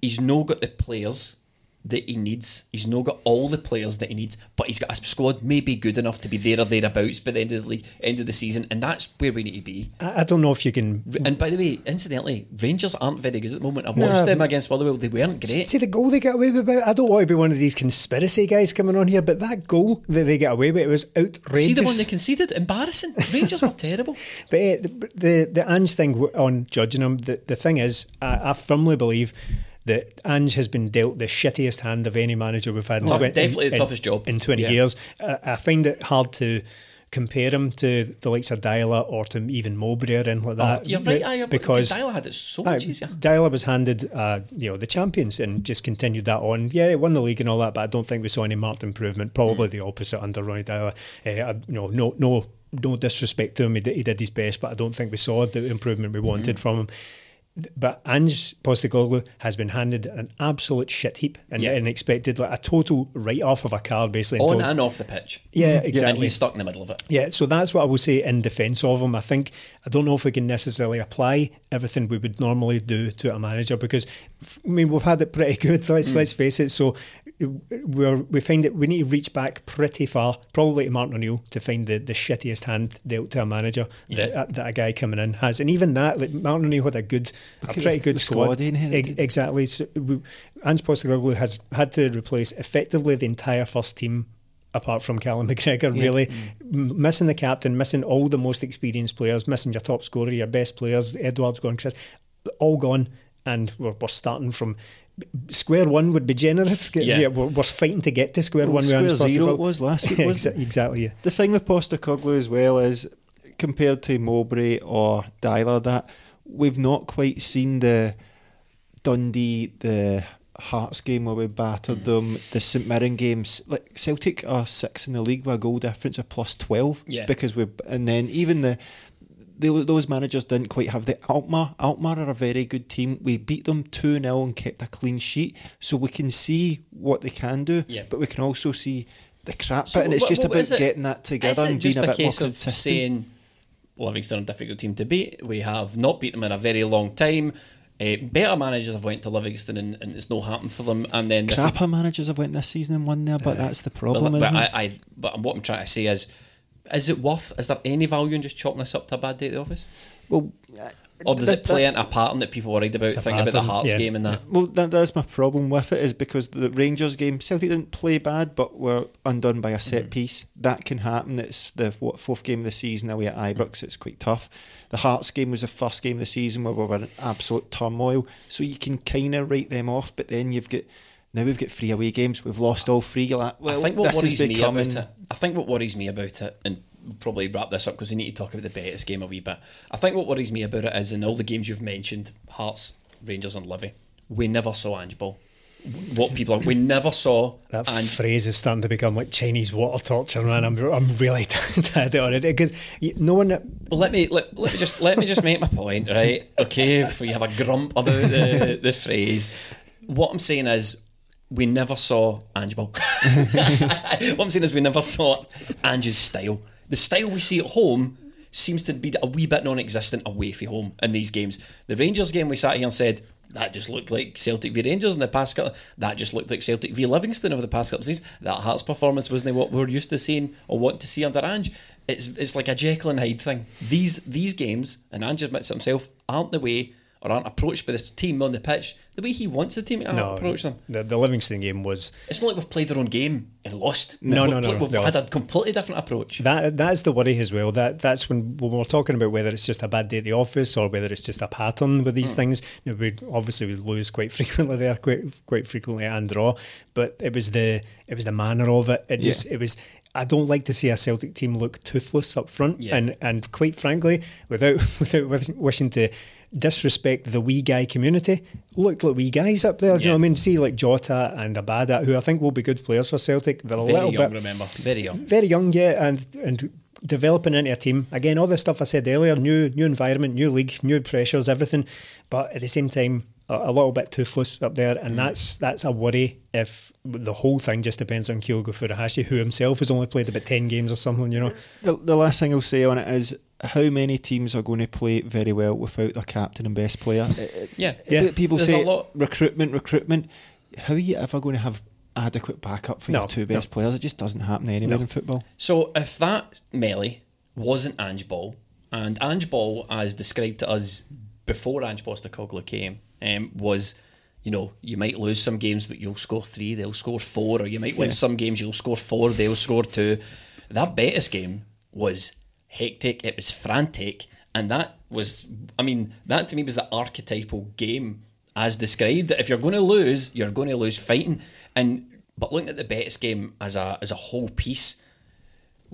S1: He's no got the players that he needs. He's no got all the players that he needs, but he's got a squad maybe good enough to be there or thereabouts by the end of the league, end of the season, and that's where we need to be.
S3: I, I don't know if you can.
S1: And by the way, incidentally, Rangers aren't very good at the moment. I've
S3: No.
S1: watched them against Motherwell; they weren't great.
S3: See the goal they get away with. I don't want to be one of these conspiracy guys coming on here, but that goal that they get away with it was outrageous.
S1: See the one they conceded? Embarrassing. Rangers were terrible.
S3: But eh, the, the the Ange thing on judging them, the, the thing is, I, I firmly believe that Ange has been dealt the shittiest hand of any manager we've had. in
S1: Tough-
S3: in-
S1: definitely the
S3: in-
S1: toughest job.
S3: in twenty
S1: Yeah.
S3: years. I, I find it hard to compare him to the likes of Deila or to even Mowbray or anything like that.
S1: Oh, you're right, aye,
S3: because
S1: Deila had it so much easier.
S3: Deila was handed, uh, you know, the champions and just continued that on. Yeah, he won the league and all that, but I don't think we saw any marked improvement. Probably the opposite under Ronny Deila. Uh, you know, no, no, no disrespect to him. He did, he did his best, but I don't think we saw the improvement we wanted from him. But Ange Postecoglou has been handed an absolute shit heap and,
S1: Yeah.
S3: and expected like a total write off of a card, basically. and
S1: On
S3: told-
S1: and off the pitch.
S3: Yeah, exactly.
S1: And he's stuck in the middle of it.
S3: Yeah, so that's what I will say in defence of him. I think I don't know if we can necessarily apply everything we would normally do to a manager because I mean we've had it pretty good. Let's mm. let's face it. So we we find that we need to reach back pretty far, probably to Martin O'Neill, to find the, the shittiest hand dealt to a manager that,
S1: Yeah.
S3: Uh, that a guy coming in has. And even that, like Martin O'Neill had a good, a pretty
S2: the-
S3: good
S2: the
S3: squad.
S2: squad he inherited.
S3: Ex- exactly. So we, Ange Postecoglou has had to replace effectively the entire first team apart from Callum McGregor, really. Mm. M- missing the captain, missing all the most experienced players, missing your top scorer, your best players, Edouard's gone, Chris, all gone. And we're, we're starting from square one would be generous.
S1: Yeah.
S3: we're, we're fighting to get to square
S2: Well,
S3: one. with
S2: square
S3: Ange
S2: zero it was last week, wasn't
S3: exactly, yeah.
S2: The thing with Postecoglou as well is compared to Mowbray or Deila, that we've not quite seen the Dundee, the Hearts game where we battered
S1: Mm.
S2: them, the St Mirren games. Like Celtic are six in the league with a goal difference of plus twelve.
S1: Yeah.
S2: because we and then even the. They, those managers didn't quite have the Alkmaar. Alkmaar are a very good team. We beat them 2 0 and kept a clean sheet. So we can see what they can do,
S1: Yeah.
S2: but we can also see the crap
S1: So
S2: bit. And it's
S1: what-
S2: just
S1: what
S2: about
S1: it-
S2: getting that together and being a, bit more
S1: case of
S2: consistent.
S1: saying Livingston are a difficult team to beat? We have not beat them in a very long time. Uh, better managers have went to Livingston and, and it's not happened for them. And then this is-
S2: Crapper managers have went this season and won there, but that's the problem,
S1: but
S2: isn't
S1: I? I, but what I'm trying to say is, is it worth? Is there any value in just chopping this up to a bad day at the office,
S2: well,
S1: or does
S2: that-
S1: it play
S2: that-
S1: into a pattern that people worried about,
S3: a
S1: thinking about the Hearts
S3: yeah.
S1: game and that?
S2: Well, that, that's my problem with it is because the Rangers game, Celtic didn't play bad, but were undone by a set mm-hmm. piece. That can happen. It's the what, fourth game of the season away at Ibrox. Mm-hmm. It's quite tough. The Hearts game was the first game of the season where we were in absolute turmoil. So you can kind of write them off, but then you've got now we've got three away games. We've lost all three. You're like, well,
S1: I think what worries
S2: is
S1: me
S2: becoming.
S1: about it. I think what worries me about it, and we'll probably wrap this up because we need to talk about the Betis game a wee bit. I think what worries me about it is in all the games you've mentioned, Hearts, Rangers, and Livy, we never saw Ange Ball. What people are, we never saw
S3: That
S1: Ange.
S3: phrase is starting to become like Chinese water torture, man. I'm, I'm really tired on it because no one.
S1: Well, let me let, let me just let me just make my point, right? Okay, if you have a grump about the the phrase, what I'm saying is we never saw Ange Ball. what I'm saying is we never saw Ange's style. The style we see at home seems to be a wee bit non-existent away from home in these games. The Rangers game, we sat here and said that just looked like Celtic v Rangers in the past couple. That just looked like Celtic v Livingston over the past couple of seasons. That Hearts performance wasn't what we're used to seeing or want to see under Ange. It's it's like a Jekyll and Hyde thing. These these games, and Ange admits it himself, aren't the way or aren't approached by this team on the pitch the way he wants the team to
S3: No,
S1: approach them.
S3: The, the Livingston game was
S1: It's not like we've played our own game and lost.
S3: No,
S1: we've
S3: no, no,
S1: We've
S3: no.
S1: had a completely different approach.
S3: that. That's the worry as well. That that's when, when we're talking about whether it's just a bad day at the office or whether it's just a pattern with these hmm. things. You know, we obviously we lose quite frequently there, quite quite frequently and draw. But it was the it was the manner of it. It just it was. I don't like to see a Celtic team look toothless up front,
S1: Yeah.
S3: and and quite frankly, without without wishing to disrespect the wee guy community, looked like wee guys up there. Do you know what I mean? See like Jota and Abada, who I think will be good players for Celtic. They're a
S1: Very
S3: little
S1: young,
S3: bit
S1: remember. Very young.
S3: very young, yeah, and and developing into a team. Again, all the stuff I said earlier: new new environment, new league, new pressures, everything. But at the same time, a, a little bit toothless up there, and mm. that's that's a worry. If the whole thing just depends on Kyogo Furuhashi, who himself has only played about ten games or something, you know.
S2: The, the last thing I'll say on it is how many teams are going to play very well without their captain and best player. It- it-
S1: Yeah.
S3: Yeah.
S2: People
S1: There's
S2: say
S1: a lot-
S2: recruitment, recruitment. How are you ever going to have adequate backup for
S3: No,
S2: your two best
S3: no.
S2: players? It just doesn't happen anywhere
S3: No.
S2: in football.
S1: So if that melee wasn't Ange Ball, and Ange Ball, as described to us before Ange Postecoglou came, um, was, you know, you might lose some games, but you'll score three, they'll score four, or you might win some games, you'll score four, they'll score two. That Betis game was hectic, it was frantic, and that was, I mean, that to me was the archetypal game as described. If you're going to lose, you're going to lose fighting. And but looking at the Betis game as a as a whole piece,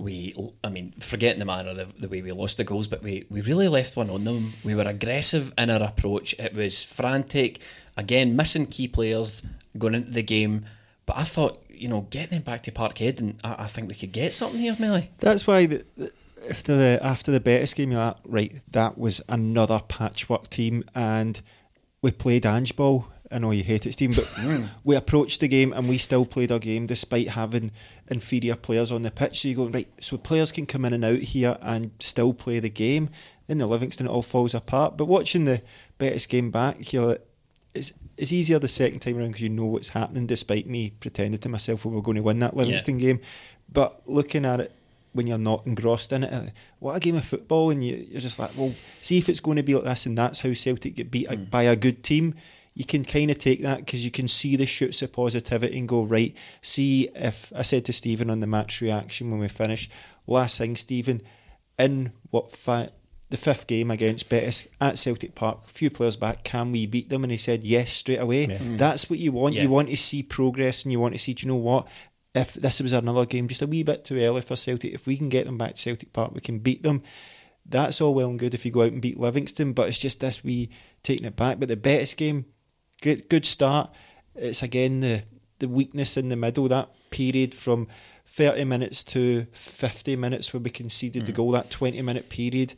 S1: we, I mean, forgetting the manner the, the way we lost the goals, but we, we really left one on them. We were aggressive in our approach. It was frantic. Again, missing key players going into the game. But I thought, you know, get them back to Parkhead, and I, I think we could get something here, Melly.
S2: That's why the, the, after the after the Betis game, you're like, right, that was another patchwork team, and we played Ange Ball. I know you hate it, Stephen, but mm. we approached the game and we still played our game despite having inferior players on the pitch. So you go right, so players can come in and out here and still play the game. In the Livingston, it all falls apart. But watching the Betis game back, you're like, it's it's easier the second time around because you know what's happening. Despite me pretending to myself we were going to win that Livingston game, but looking at it when you're not engrossed in it, uh, what a game of football, and you, you're just like, well, see if it's going to be like this, and that's how Celtic get beat
S1: Mm.
S2: by a good team. You can kind of take that because you can see the shoots of positivity and go right. See if I said to Stephen on the match reaction when we finished last thing, Stephen, in what fi- the fifth game against Betis at Celtic Park, a few players back, can we beat them? And he said yes straight away. That's what you want.
S1: Yeah.
S2: You want to see progress, and you want to see. Do you know what? If this was another game, just a wee bit too early for Celtic, if we can get them back to Celtic Park, we can beat them. That's all well and good if you go out and beat Livingston, but it's just this wee taking it back. But the Betis game, good good start. It's again the the weakness in the middle. That period from thirty minutes to fifty minutes where we conceded the hmm. goal. That twenty minute period.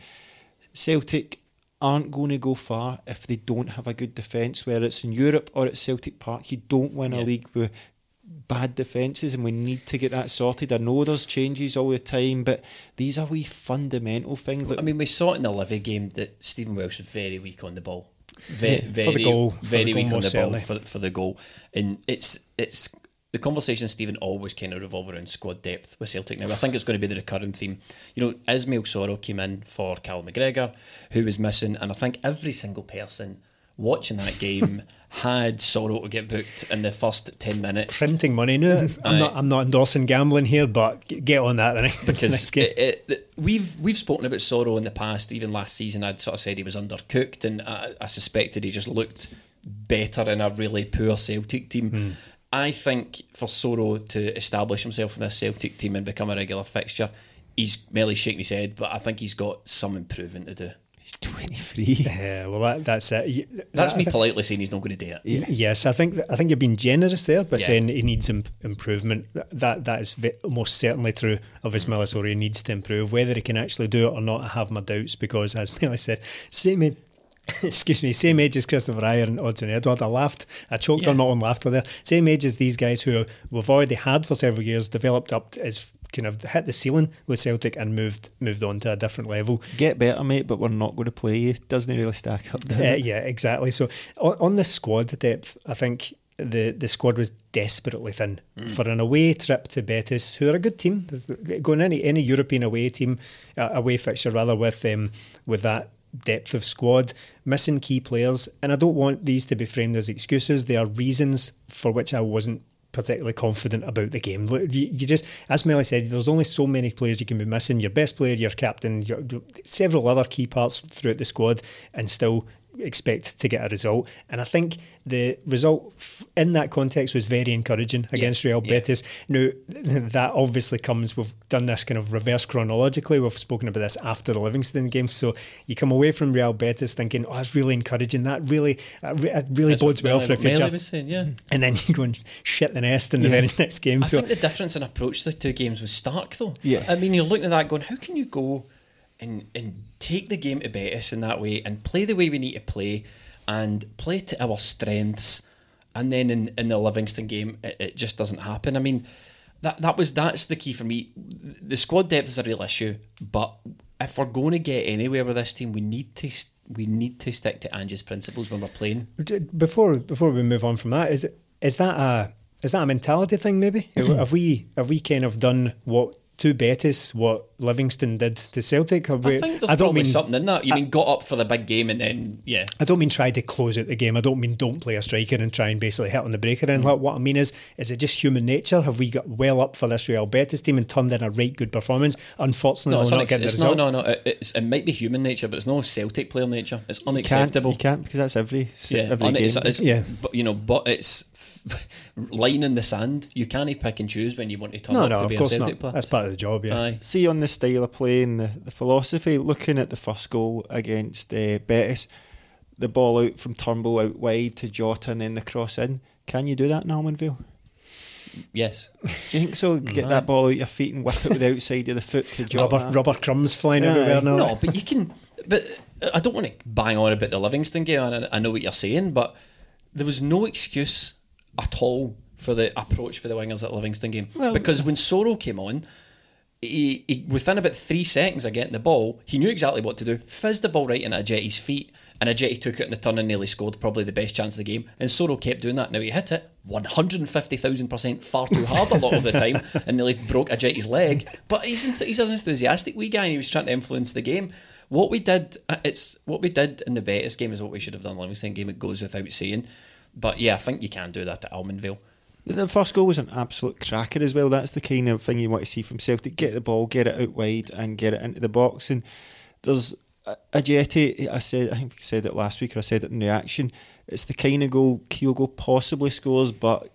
S2: Celtic aren't going to go far if they don't have a good defence. Whether it's in Europe or at Celtic Park, you don't win a league with bad defences, and we need to get that sorted. I know there's changes all the time, but these are wee fundamental things. Like
S1: I mean, we saw it in the Livy game that Stephen Welsh was very weak on the ball. Very,
S3: Yeah, for the goal,
S1: very
S3: the goal
S1: weak on the
S3: most
S1: ball for, for the goal. And it's it's the conversation, Stephen, always kind of revolve around squad depth with Celtic. Now, I think it's going to be the recurring theme. You know, Ismail Soro came in for Cal McGregor, who was missing, and I think every single person watching that game had Soro to get booked in the first 10 minutes.
S3: Printing money. No, I'm not. I'm not endorsing gambling here, but get on that the next,
S1: because
S3: next game.
S1: it, it, we've we've spoken about Soro in the past. Even last season, I'd sort of said he was undercooked, and I, I suspected he just looked better in a really poor Celtic team.
S3: Hmm.
S1: I think for Soro to establish himself in this Celtic team and become a regular fixture, he's Melly's shaking his head, but I think he's got some improving to do.
S2: He's 23.
S3: yeah, well, that, that's it.
S1: That's
S3: I
S1: me
S3: think-
S1: politely saying he's not going to do it.
S3: Yes, I think I think you're being generous there by
S1: Yeah.
S3: saying he needs im- improvement. That that is ve- most certainly true of his mm. Millisori. He needs to improve. Whether he can actually do it or not, I have my doubts because, as Millie said, same age, excuse me, same age as Kristoffer Ajer and Odsonne Edouard. I laughed. I choked
S1: Yeah.
S3: on my own laughter there. Same age as these guys who we've already had for several years, developed up as kind of hit the ceiling with Celtic and moved moved on to a different level.
S2: Get better, mate, but we're not going to play you. Doesn't really stack up there.
S3: Uh, yeah, exactly. So on, on the squad depth, I think the the squad was desperately thin for an away trip to Betis, who are a good team. Going any any European away team, uh, away fixture rather with um, with that depth of squad, missing key players, and I don't want these to be framed as excuses. They are reasons for which I wasn't particularly confident about the game. You, you, just, as Melly said, there's only so many players you can be missing. Your best player, your captain, your, several other key parts throughout the squad, and still expect to get a result. And I think the result in that context was very encouraging against yeah, Real yeah. Betis. Now, that obviously comes, we've done this kind of reverse chronologically. We've spoken about this after the Livingston game. So you come away from Real Betis thinking, oh, it's really encouraging. That really, uh, really That's bodes well for the future.
S1: Saying, yeah.
S3: And then you go and shit the nest in the very next game.
S1: I
S3: so
S1: think the difference in approach to the two games was stark, though.
S2: Yeah.
S1: I mean, you're looking at that going, how can you go and and take the game to Betis in that way and play the way we need to play and play to our strengths. And then in, in the Livingston game, it, it just doesn't happen. I mean, that that was that's the key for me. The squad depth is a real issue, but if we're going to get anywhere with this team, we need to we need to stick to Ange's principles when we're playing.
S3: Before before we move on from that, is it is that a is that a mentality thing? Maybe have we have we kind of done what to Betis what Livingston did to Celtic?
S1: I think there's I don't probably mean, something in that. You I, mean got up for the big game and then yeah.
S3: I don't mean try to close out the game. I don't mean don't play a striker and try and basically hit on the breaker. And mm. what I mean is, is it just human nature? Have we got well up for this Real Betis team and turned in a right good performance? Unfortunately,
S1: no,
S3: not getting
S1: the. No, no, no. It, it might be human nature, but it's no Celtic player nature. It's unacceptable.
S2: You can't, you can't because that's every yeah, every game.
S1: It's, it's, yeah, but you know, but it's line in the sand. You can't pick and choose when you want to turn
S3: no,
S1: up
S3: no,
S1: to
S3: be
S1: a
S3: Celtic
S1: not. player.
S3: That's part of the job, yeah.
S1: Aye.
S2: See on the style of play and the, the philosophy, looking at the first goal against uh, Betis, the ball out from Turnbull out wide to Jota and then the cross in. Can you do that in Almondvale?
S1: Yes.
S2: Do you think so? Get that ball out your feet and whip it with the outside of the foot to Jota.
S3: Rubber, rubber crumbs flying yeah. everywhere now.
S1: No, but you can. But I don't want to bang on about the Livingston game. I, I know what you're saying, but there was no excuse at all for the approach for the wingers at Livingston game. Well, because when Soro came on, he, he, within about three seconds of getting the ball, he knew exactly what to do. Fizzed the ball right into Ajeti's feet, and Ajeti took it in the turn and nearly scored probably the best chance of the game. And Soro kept doing that. Now he hit it 150,000% far too hard a lot of the time and nearly broke Ajeti's leg. But he's, he's an enthusiastic wee guy and he was trying to influence the game. What we did, uh, it's what we did in the Betis game is what we should have done in the Livingston game. It goes without saying. But yeah, I think you can do that at Almondvale.
S2: The first goal was an absolute cracker as well. That's the kind of thing you want to see from Celtic: get the ball, get it out wide, and get it into the box. And there's a Ajeti. I said, I think I said it last week, or I said it in reaction. It's the kind of goal Kyogo possibly scores, but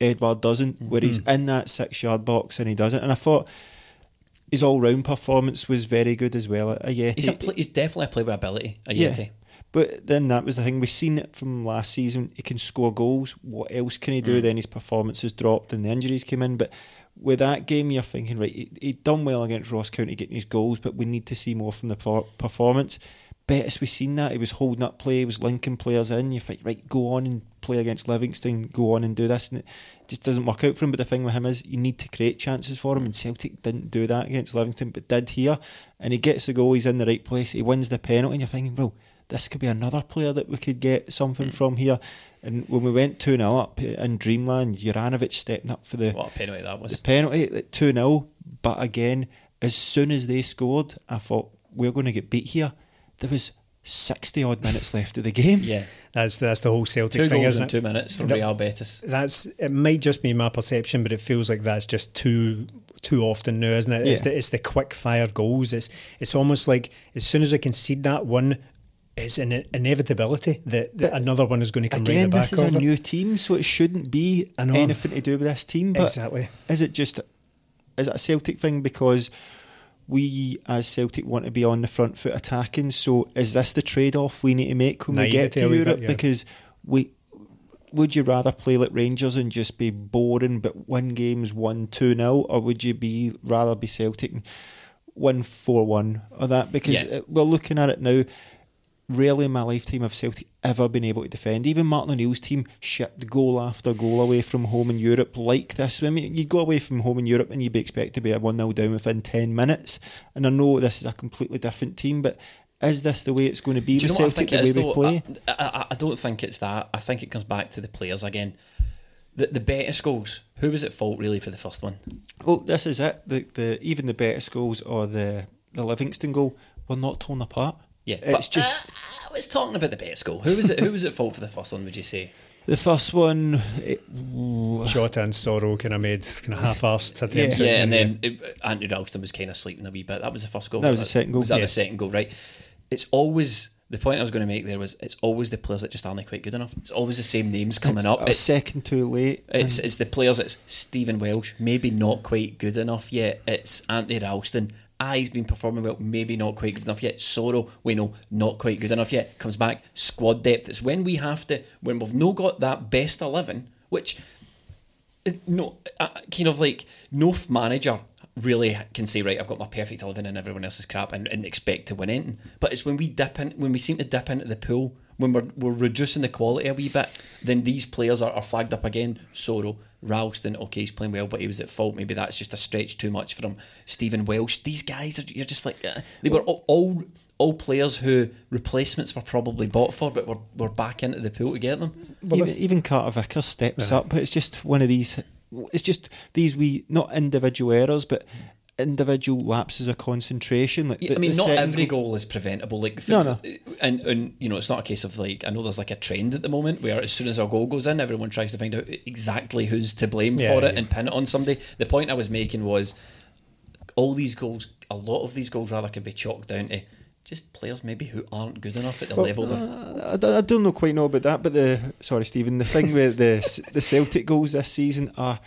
S2: Edouard doesn't. Mm-hmm. Where he's in that six-yard box and he doesn't. And I thought his all-round performance was very good as well. Ajeti.
S1: He's, a he's definitely a player with ability. Ajeti. Yeah.
S2: But then that was the thing. We've seen it from last season. He can score goals. What else can he do? Mm. Then his performances dropped and the injuries came in. But with that game, you're thinking, right, he, he done well against Ross County getting his goals, but we need to see more from the performance. Betis, we've seen that. He was holding up play, he was linking players in. You think, right, go on and play against Livingston, go on and do this. And it just doesn't work out for him. But the thing with him is, you need to create chances for him. And Celtic didn't do that against Livingston, but did here. And he gets the goal, he's in the right place, he wins the penalty, and you're thinking, well, this could be another player that we could get something mm. from here. And when we went 2 0 up in Dreamland, Juranovic stepping up for the.
S1: What a penalty that was.
S2: The penalty 2 0. But again, as soon as they scored, I thought, we're going to get beat here. There was 60 odd minutes left of the game.
S3: Yeah, that's that's the whole Celtic
S1: two
S3: thing,
S1: goals
S3: isn't
S1: in
S3: it?
S1: Two minutes for Real Betis.
S3: That's it. Might just be my perception, but it feels like that's just too too often now, isn't it? Yeah. It's the it's the quick fire goals. It's it's almost like as soon as I concede that one, it's an inevitability that, that another one is going to come
S2: again,
S3: right back.
S2: This is a new team, so it shouldn't be anything to do with this team. But
S3: exactly.
S2: Is it just is it a Celtic thing because we as Celtic want to be on the front foot attacking? So is this the trade off we need to make when we get to Europe? Bit, yeah. Because we would you rather play like Rangers and just be boring but win games one two 0 or would you be rather be Celtic and win four one or that? Because yeah. we're looking at it now rarely in my lifetime have Celtic ever been able to defend. Even Martin O'Neill's team shipped goal after goal away from home in Europe like this. I mean, you go away from home in Europe and you'd be expected to be a 1 0 down within 10 minutes. And I know this is a completely different team, but is this the way it's going to be with Celtic, the way we play?
S1: I, I, I, don't think it's that. I think it comes back to the players again. The, the Betis goals, who was at fault really for the first one?
S2: Well, this is it. The, the Even the Betis goals or the, the Livingston goal were not torn apart
S1: Yeah,
S2: it's
S1: but,
S2: just
S1: uh, I was talking about the best goal. Who was it? Who was at fault for the first one? Would you say?
S2: the first one. It,
S3: Jota and Soro kind of made kind of half-assed attempts.
S2: Yeah.
S3: at
S1: Yeah, and
S3: the-
S1: then it, Anthony Ralston was kind of sleeping a wee bit. That was the first goal.
S2: That was the second goal.
S1: Was that
S3: Yeah.
S1: the second goal? Right. It's always the point I was going to make. There was it's always the players that just aren't quite good enough. It's always the same names coming
S2: it's
S1: up.
S2: a
S1: It's
S2: second too late.
S1: It's it's the players. It's Stephen Welsh, maybe not quite good enough yet. It's Anthony Ralston. Ah, he's been performing well, maybe not quite good enough yet. Soro, we know, not quite good enough yet. Comes back, squad depth. It's when we have to, when we've no got that best 11, which, uh, no, uh, kind of like, no manager really can say, right, I've got my perfect 11 and everyone else is crap and, and expect to win anything. But it's when we dip in, when we seem to dip into the pool, when we're, we're reducing the quality a wee bit, then these players are, are flagged up again. Soro, Ralston, okay, he's playing well, but he was at fault. Maybe that's just a stretch too much for him. Stephen Welsh, these guys are you're just like uh, they were all, all all players who replacements were probably bought for, but we're, we're back into the pool to get them.
S2: even, even Carter Vickers steps up, but it's just one of these. It's just these we not individual errors, but individual lapses of concentration. Like the-
S1: I mean, not every
S2: goal-
S1: goal is preventable. Like,
S2: No, no.
S1: and and you know, it's not a case of like I know there's like a trend at the moment where as soon as a goal goes in, everyone tries to find out exactly who's to blame
S3: Yeah,
S1: for it
S3: yeah.
S1: and pin it on somebody. The point I was making was all these goals, a lot of these goals rather could be chalked down to just players maybe who aren't good enough at the level. they're uh,
S2: I, don't- I don't know quite know about that, but the sorry, Stephen. The thing with the the Celtic goals this season are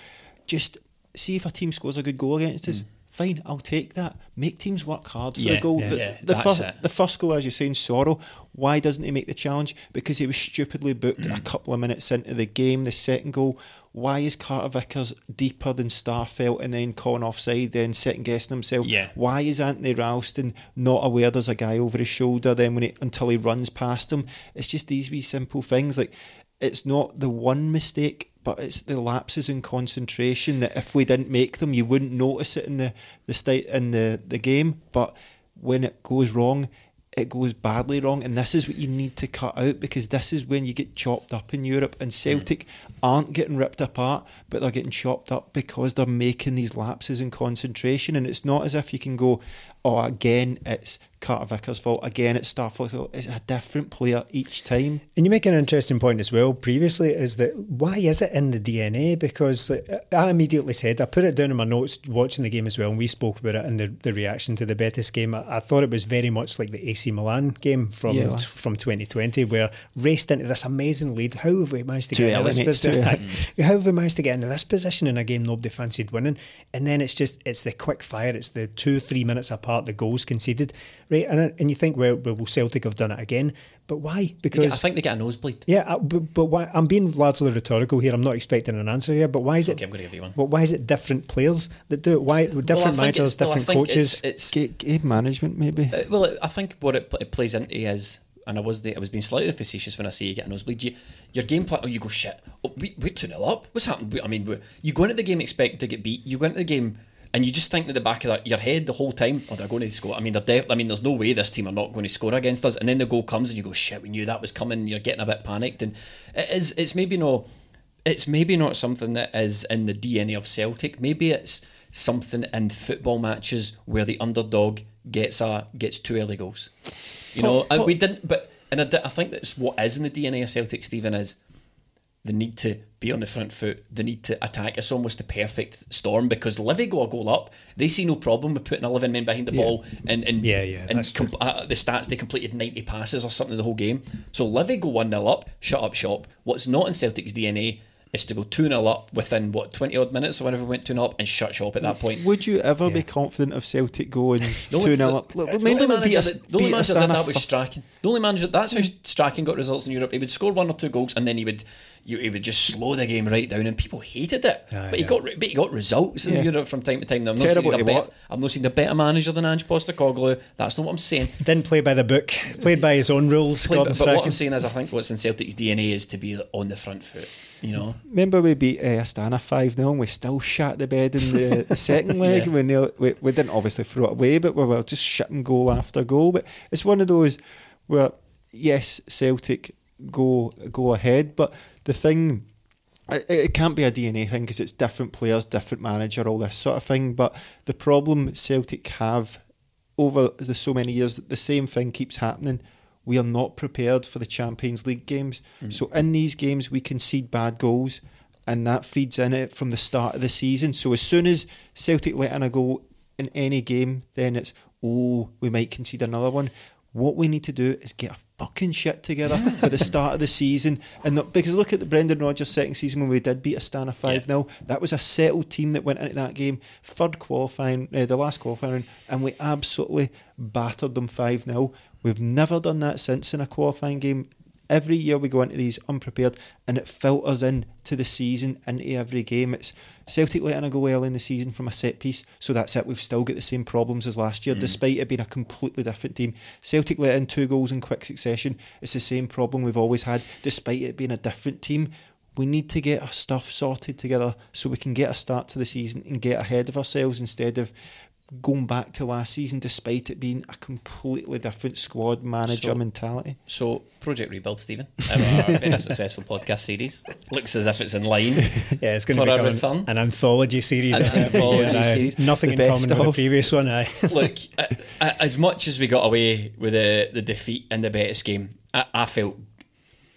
S2: just see if a team scores a good goal against us. Mm. Fine, I'll take that. Make teams work hard for
S1: Yeah,
S2: the goal.
S3: yeah,
S2: the
S1: yeah,
S2: the first the first goal, as you're saying, Soro. Why doesn't he make the challenge? Because he was stupidly booked a mm. couple of minutes into the game. The second goal. Why is Carter Vickers deeper than Starfelt and then calling offside, then second guessing himself?
S3: Yeah.
S2: Why is Anthony Ralston not aware there's a guy over his shoulder then when he, until he runs past him? It's just these wee simple things. Like it's not the one mistake, but it's the lapses in concentration that if we didn't make them, you wouldn't notice it in the the state in the the game. But when it goes wrong, it goes badly wrong, and this is what you need to cut out because this is when you get chopped up in Europe. And Celtic aren't getting ripped apart, but they're getting chopped up because they're making these lapses in concentration. And it's not as if you can go, oh, again, it's Carter Vickers' fault, again, it's Starfelt's fault. It's a different player each time.
S3: And you make an interesting point as well previously is that why is it in the DNA? Because like, I immediately said, I put it down in my notes watching the game as well, and we spoke about it in the, the reaction to the Betis game. I, I thought it was very much like the AC Milan game from
S2: Yeah, last-
S3: from 2020, where raced into this amazing lead. How have we managed to get into this
S2: mate, it's too
S3: position? How have we managed to get into this position in a game nobody fancied winning? And then it's just, it's the quick fire, it's the two, three minutes apart, the goals conceded, right? And, and you think, well, well, will Celtic have done it again? But why? Because I
S1: think they get a nosebleed.
S3: yeah, uh, but, but why, I'm being largely rhetorical here. I'm not expecting an answer here. But why is it?
S1: Okay, I'm gonna give you one.
S3: But why is it different players that do it? Why different
S1: Well,
S3: managers,
S1: it's- well,
S3: different
S1: think
S3: coaches?
S1: It's, it's
S2: Game management, maybe.
S1: Uh, well, I think what it, it plays into is, and I was the, I was being slightly facetious when I say you get a nosebleed. You, your game plan, oh, you go shit. Oh, we we're two 0 up. What's happened? I mean, we you go into the game expecting to get beat. You go into the game and you just think in the back of that, your head the whole time, oh, they're going to score. I mean, they're def- I mean, there's no way this team are not going to score against us. And then the goal comes and you go shit. We knew that was coming. You're getting a bit panicked, and it is. It's maybe no. It's maybe not something that is in the DNA of Celtic. Maybe it's something in football matches where the underdog gets a gets two early goals. You know, and we didn't. But and I, I think that's what is in the DNA of Celtic. Stephen is the need to be on the front foot, the need to attack. It's almost the perfect storm because Livy go a goal up. They see no problem with putting 11 men behind the ball and, and,
S3: Yeah, yeah,
S1: and com- uh, the stats, they completed 90 passes or something the whole game. So Livy go 1 0 up, shut up shop. What's not in Celtic's DNA is to go 2 0 up within, what, 20 odd minutes or whenever we went 2 0 up and shut shop at that point.
S2: Would you ever be confident of Celtic going
S1: The
S2: 2
S1: only-
S2: 0
S1: the-
S2: up? Look,
S1: the
S2: Remember
S1: only
S2: when beat
S1: manager
S2: us,
S1: that- the only manager that did that was
S2: fir-
S1: Strachan. The only manager that's how hmm. Strachan got results in Europe. He would score one or two goals and then he would you, he would just slow the game right down and people hated it.
S3: Aye,
S1: but he
S3: yeah.
S1: got but he got results in
S2: Yeah.
S1: Europe from time to time. Now, I'm not
S2: Terrible saying
S1: he's a better, I've not seen a better manager than Ange Postecoglou. That's not what I'm saying.
S3: Didn't play by the book, played by his own rules.
S1: But, but what I'm
S3: Strachan.
S1: saying is, I think what's in Celtic's DNA is to be on the front foot. You know,
S2: Remember we beat uh, Astana 5 0 and we still shat the bed in the, the second leg.
S1: Yeah.
S2: we, nearly, we, we didn't obviously throw it away, but we were just shitting goal after goal. But it's one of those where, yes, Celtic go go ahead, but the thing. It, it can't be a DNA thing because it's different players, different manager, all this sort of thing. But the problem Celtic have over the so many years the same thing keeps happening. We are not prepared for the Champions League games. So in these games, we concede bad goals, and that feeds in it from the start of the season. So as soon as Celtic let in a goal in any game, then it's oh we might concede another one. What we need to do is get a fucking shit together for the start of the season, and not, because look at the Brendan Rodgers second season when we did beat Astana five 0 That was a settled team that went into that game, third qualifying, uh, the last qualifying, and we absolutely battered them five 0 We've never done that since in a qualifying game. Every year we go into these unprepared, and it filters in to the season into every game. It's Celtic letting a go early in the season from a set piece, so that's it. We've still got the same problems as last year, mm. despite it being a completely different team. Celtic let in two goals in quick succession. It's the same problem we've always had, despite it being a different team. We need to get our stuff sorted together so we can get a start to the season and get ahead of ourselves instead of going back to last season, despite it being a completely different squad manager
S1: So-
S2: mentality.
S1: So, Project Rebuild, Stephen, our very successful podcast series, looks as if it's in line
S3: Yeah, it's going
S1: for
S3: to
S1: a
S3: become
S1: return.
S3: an, an anthology series.
S1: An anthology
S3: aye.
S1: series.
S3: Nothing
S2: The
S3: in
S2: best
S3: common with the previous one. Aye.
S1: Look, uh, uh, as much as we got away with the, the defeat in the Betis game, I, I felt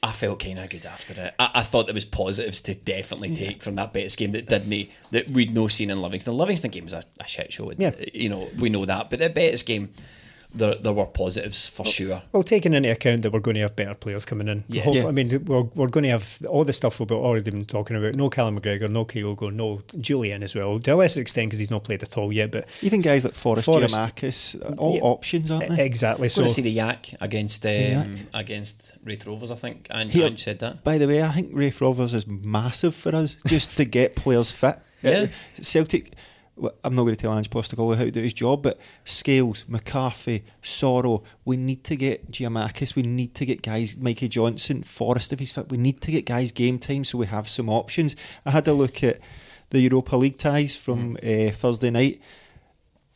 S1: I felt kind of good after it. I, I thought there was positives to definitely take from that Betis game that didn't that we'd no seen in Livingston. The Livingston game was a, a shit show.
S3: Yeah.
S1: you know we know that, but the Betis game. There, there were positives for sure.
S3: Well, taking into account that we're going to have better players coming in.
S1: Yeah.
S3: Hopefully-
S2: Yeah.
S3: I mean, we're, we're going to have all the stuff we've already been talking about. No Callum McGregor, no Kyogo, no Jullien as well. To a lesser extent because he's not played at all yet. But
S2: Even guys like Forrest,
S3: Forrest-
S2: Giakoumakis, all
S3: Yeah.
S2: options, aren't they?
S3: exactly.
S1: So
S3: So
S1: to see the Yak against um,
S2: Yak.
S1: against Raith Rovers, I think, and
S2: Here-
S1: Ange said that.
S2: By the way, I think Raith Rovers is massive for us just to get players fit.
S1: Yeah.
S2: Uh, Celtic, well, I'm not going to tell Ange Postecoglou how to do his job, but Scales, McCarthy, Soro, we need to get Giakoumakis, we need to get guys, Mikey Johnston, Forrest if he's fit, we need to get guys game time so we have some options. I had a look at the Europa League ties from uh, Thursday night.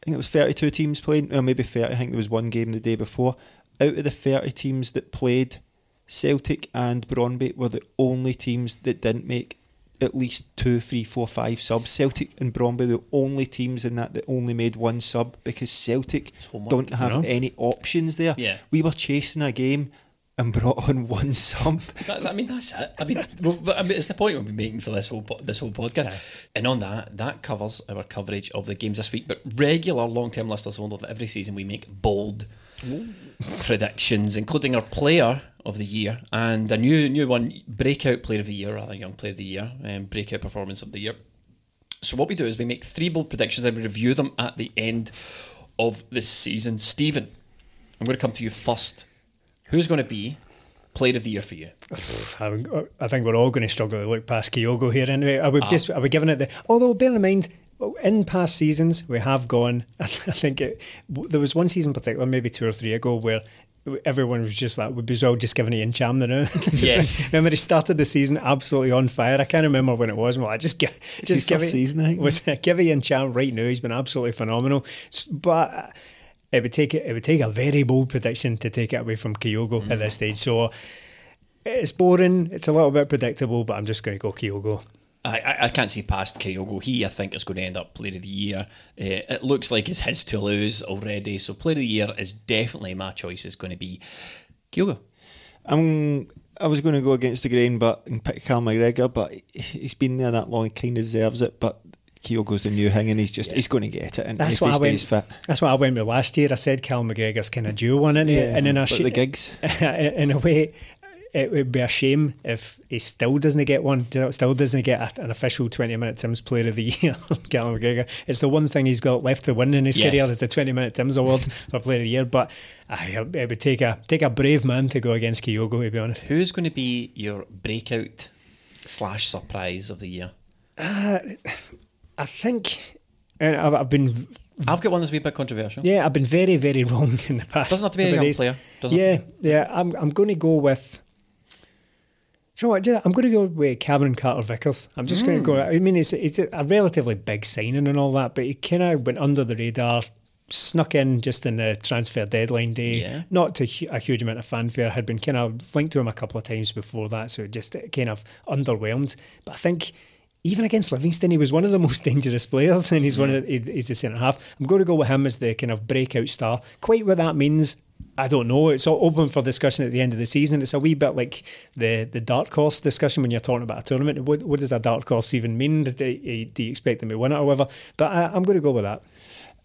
S2: I think it was 32 teams playing, or maybe 30. I think there was one game the day before. Out of the 30 teams that played, Celtic and Brøndby were the only teams that didn't make at least two, three, four, five subs. Celtic and Brøndby the only teams in that that only made one sub because Celtic don't have
S3: know?
S2: any options there.
S1: Yeah.
S2: We were chasing a game and brought on one sub.
S1: That's, I mean, that's it. I mean, I mean, it's the point we've been making for this whole this whole podcast. And on that, that covers our coverage of the games this week. But regular long term listeners will know that every season we make bold predictions, including our player of the year and a new new one, breakout player of the year, rather young player of the year, and breakout performance of the year. So what we do is we make three bold predictions and we review them at the end of the season. Stephen, I'm going to come to you first. Who's going to be player of the year for you?
S3: I, think we're all going to struggle to look past Kyogo here anyway. I would ah. just, I would giving it the. Although, bear in mind, in past seasons we have gone. I think it, there was one season in particular, maybe two or three ago, where everyone was just like, we'd be all just giving it in Cham now.
S1: Yes.
S3: remember he started the season absolutely on fire. I can't remember when it was. Well, I just give, just give it.
S2: season, I.
S3: Was give it in Cham right now. He's been absolutely phenomenal. But. It would take it. It would take a very bold prediction to take it away from Kyogo at this mm. stage. So it's boring. It's a little bit predictable, but I'm just going to go Kyogo.
S1: I, I, I can't see past Kyogo. He, I think, is going to end up Player of the Year. Uh, it looks like it's his to lose already. So Player of the Year is definitely my choice. Is going to be Kyogo.
S2: I'm, I was going to go against the grain, but and pick Cal McGregor, but he's been there that long, he kind of deserves it. But Kyogo's the new thing, and he's just he's going to get it. And
S3: That's
S2: if
S3: what
S2: he
S3: I went.
S2: stays fit,
S3: That's what I went with last year. I said Cal McGregor's kind of due one in it, and in a
S2: but
S3: sh-
S2: the gigs.
S3: in a way, it would be a shame if he still doesn't get one. Still doesn't get a, an official twenty minute Tim's Player of the Year. Cal McGregor. It's the one thing he's got left to win in his
S1: Yes.
S3: career is the twenty minute Tim's Award for Player of the Year. But I, it would take a take a brave man to go against Kyogo. To be honest.
S1: Who's going to be your breakout slash surprise of the year?
S3: Uh, I think. I've, I've been
S1: I've got one that's a bit controversial.
S3: Yeah, I've been very, very wrong in the past.
S1: Doesn't have to be a young
S3: days.
S1: player,
S3: yeah, yeah. I'm, I'm going to go with. You know what? I'm going to go with Cameron Carter Vickers. I'm just going to go. Mm. I mean, it's, it's a relatively big signing and all that, but he kind of went under the radar, snuck in just in the transfer deadline day.
S1: Yeah.
S3: Not to hu- a huge amount of fanfare. Had been kind of linked to him a couple of times before that, so it just kind of underwhelmed. But I think even against Livingston, he was one of the most dangerous players, and he's one of mm. the, he's the centre half. I'm going to go with him as the kind of breakout star. Quite what that means, I don't know. It's all open for discussion at the end of the season. It's a wee bit like the the dark horse discussion when you're talking about a tournament. What, what does a dark horse even mean? Do, do you expect them to win it or whatever? But I, I'm going to go with that.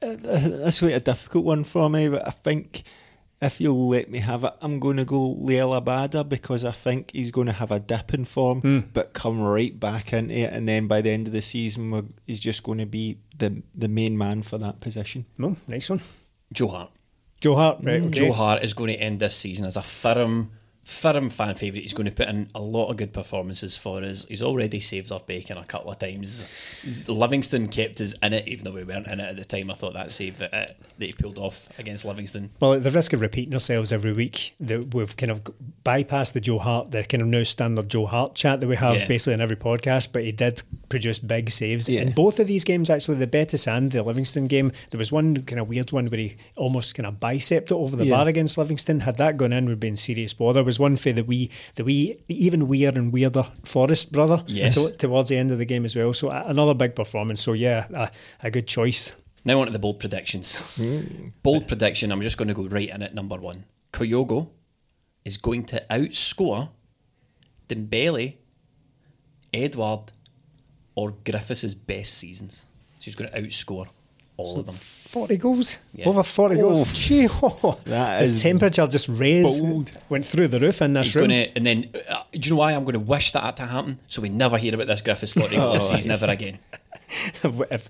S2: Uh, that's quite a difficult one for me, but I think if you'll let me have it, I'm going to go Liel Abada because I think he's going to have a dip in form,
S3: Mm.
S2: but come right back into it, and then by the end of the season, he's just going to be the the main man for that position.
S3: No, nice one.
S1: Joe Hart.
S3: Joe Hart, right? okay.
S1: Joe Hart is going to end this season as a firm, firm fan favourite. He's going to put in a lot of good performances for us. He's already saved our bacon a couple of times. Livingston kept us in it, even though we weren't in it at the time. I thought that save uh, that he pulled off against Livingston.
S3: Well, at the risk of repeating ourselves every week, that we've kind of bypassed the Joe Hart, the kind of now standard Joe Hart chat that we have
S1: Yeah.
S3: basically in every podcast. But he did produce big saves
S2: Yeah.
S3: in both of these games. Actually, the Betis and the Livingston game, there was one kind of weird one where he almost kind of bicepped it over the
S2: Yeah.
S3: bar against Livingston. Had that gone in, would be in serious bother. There was one for the wee, the wee, even weirder and weirder Forest brother.
S1: Yes.
S3: to- towards the end of the game as well. So another big performance. So yeah, a, a good choice.
S1: Now on to the bold predictions. Hmm. Bold prediction. I'm just going to go right in at number one. Kyogo is going to outscore Dembele, Edouard, or Griffiths' best seasons. So he's going to outscore all of them.
S3: 40 goals?
S1: Yeah.
S3: Over 40 goals? Gee, oh,
S2: That
S3: the
S2: is
S3: temperature just raised,
S2: bold.
S3: went through the roof in this
S1: He's
S3: room.
S1: to, and then, uh, do you know why I'm going to wish that to happen? So we never hear about this Griffiths 40 goal this season ever again.
S3: If,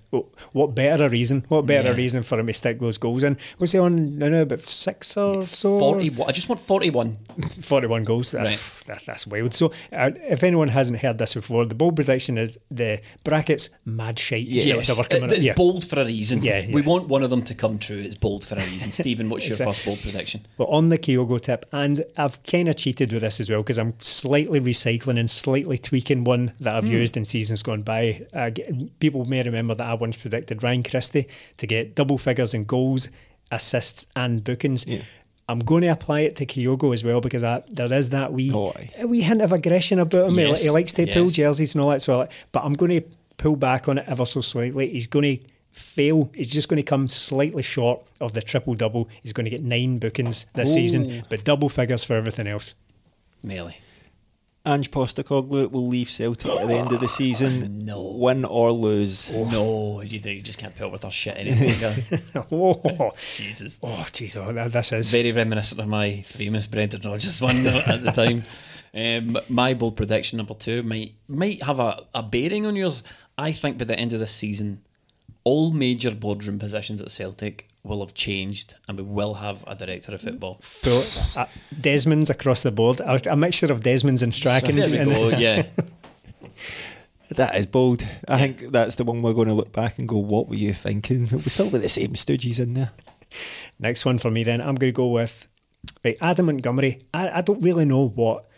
S3: what better a reason? What better
S1: Yeah.
S3: reason for him to stick those goals in? Was he on now about six or so?
S1: 41. I just want 41.
S3: 41 goals. That's, that, that's wild. So, uh, if anyone hasn't heard this before, the bold prediction is the brackets mad shite.
S1: Yes, it- it's
S3: Yeah.
S1: bold for a reason.
S3: Yeah, yeah.
S1: We want one of them to come true. It's bold for a reason. Stephen, what's your
S3: Exactly.
S1: first bold prediction?
S3: But on the Kyogo tip, and I've kind of cheated with this as well because I'm slightly recycling and slightly tweaking one that I've used in seasons gone by. Uh, g- people may remember that I once predicted Ryan Christie to get double figures in goals, assists, and bookings. I'm going to apply it to Kyogo as well because I, there is that wee,
S2: Oh,
S3: a wee hint of aggression about him. He-
S1: Yes,
S3: He, likes to pull jerseys and all that. So, I- but I'm going to pull back on it ever so slightly. He's going to fail. He's just going to come slightly short of the triple double. He's going to get nine bookings this season, but double figures for everything else.
S1: Melly.
S2: Ange Postecoglou will leave Celtic at the end of the season.
S1: No.
S2: win or lose. Oh.
S1: No, you think you just can't put up with our shit any longer?
S3: oh,
S1: Jesus.
S3: oh, Jesus. oh, that- this is
S1: Very reminiscent of my famous Brendan Rodgers one at the time. Um, my bold prediction number two might might have a, a bearing on yours. I think by the end of this season, all major boardroom positions at Celtic will have changed, and we will have a director of football.
S3: so, uh, Desmonds across the board. A, a mixture of Desmonds and Strackens.
S1: There we go. Yeah,
S2: That is bold. I think that's the one we're going to look back and go, "What were you thinking?" We still with the same stooges in there.
S3: Next one for me, then I'm going to go with right Adam Montgomery. I, I don't really know what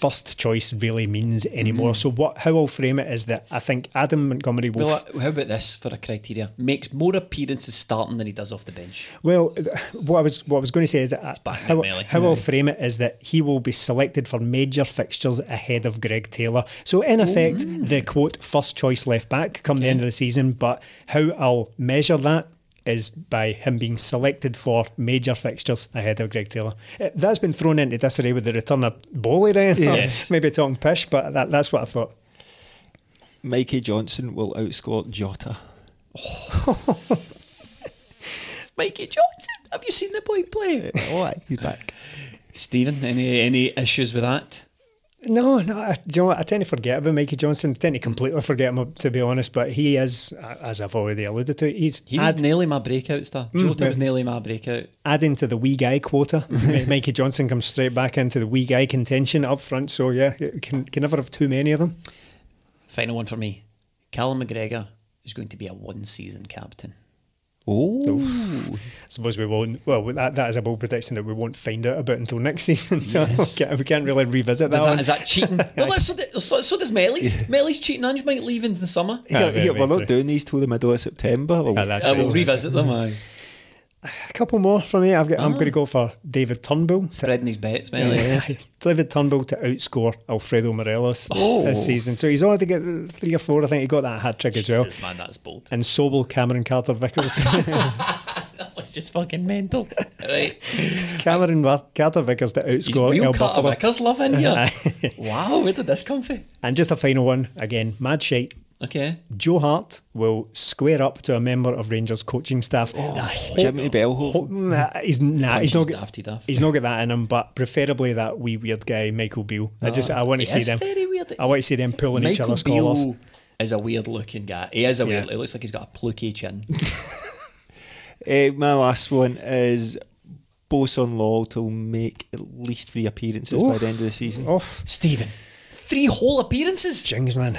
S3: first choice really means anymore. Mm. So what how I'll frame it is that I think Adam Montgomery will.
S1: Well,
S3: f-
S1: how about this for a criteria? Makes more appearances starting than he does off the bench.
S3: Well, what I was what I was going to say is that I- how, how I'll frame it is that he will be selected for major fixtures ahead of Greg Taylor. So in effect, the quote first choice left back come the end of the season. But how I'll measure that is by him being selected for major fixtures ahead of Greg Taylor. Uh, That's been thrown into disarray with the return of Boli, Ryan.
S1: Yes.
S3: Maybe talking pish, but that, that's what I thought.
S2: Mikey Johnston will outscore Jota.
S1: Mikey Johnston, have you seen the boy play?
S2: oh, he's back.
S1: Stephen, any any issues with that?
S3: No, no. I, you know what? I tend to forget about Mikey Johnston. I tend to completely forget him, to be honest. But he is, as I've already alluded to, he's
S1: He was
S3: add-
S1: nearly my breakout star. Mm, Jota was nearly my breakout.
S3: adding to the wee guy quota. Mikey Johnston comes straight back into the wee guy contention up front. So yeah, can can never have too many of them.
S1: Final one for me. Callum McGregor is going to be a one season captain.
S2: Oh,
S3: I suppose we won't. Well, that, that is a bold prediction that we won't find out about until next season. So we, can't, we can't really revisit that.
S1: Is that,
S3: one.
S1: is that cheating? well, that's, so, the, so, so does Melly's. Melly's cheating. Ange might leave in the summer.
S3: Ah,
S2: yeah, yeah, we're not
S3: true.
S2: doing these till the middle of September. We'll
S3: Ah, that's
S1: I
S3: true.
S1: will revisit them. aye.
S3: A couple more from me. I've got, I'm ah. going to go for David Turnbull.
S1: Spreading his bets, Melly.
S3: David Turnbull to outscore Alfredo Morelos
S1: Oh.
S3: this season. So he's already got three or four. I think he got that hat trick as well.
S1: Man, that's bold.
S3: And Sobel Cameron Carter Vickers.
S1: That's just fucking mental. Right.
S3: Cameron Carter Vickers to outscore
S1: real
S3: El
S1: Carter. Vickers love in here. wow, where did this come from?
S3: And just a final one again, mad shite.
S1: Okay.
S3: Joe Hart will square up to a member of Rangers coaching staff.
S1: Oh, Nice.
S2: Jimmy Bell.
S3: Ho- nah, he's nah, he's not got,
S1: daft.
S3: he's not got that in him, but preferably that wee weird guy Michael Beale. I just I want to see them.
S1: very weird.
S3: I want to see them pulling each
S1: Michael
S3: other's collars.
S1: Beale is a weird looking guy. He is a weird.
S3: Yeah.
S1: It looks like he's got a plucky chin.
S2: Uh, my last one is Bosun Lawal to make at least three appearances by the end of the season.
S3: Off.
S1: Stephen, three whole appearances.
S3: Jings, man.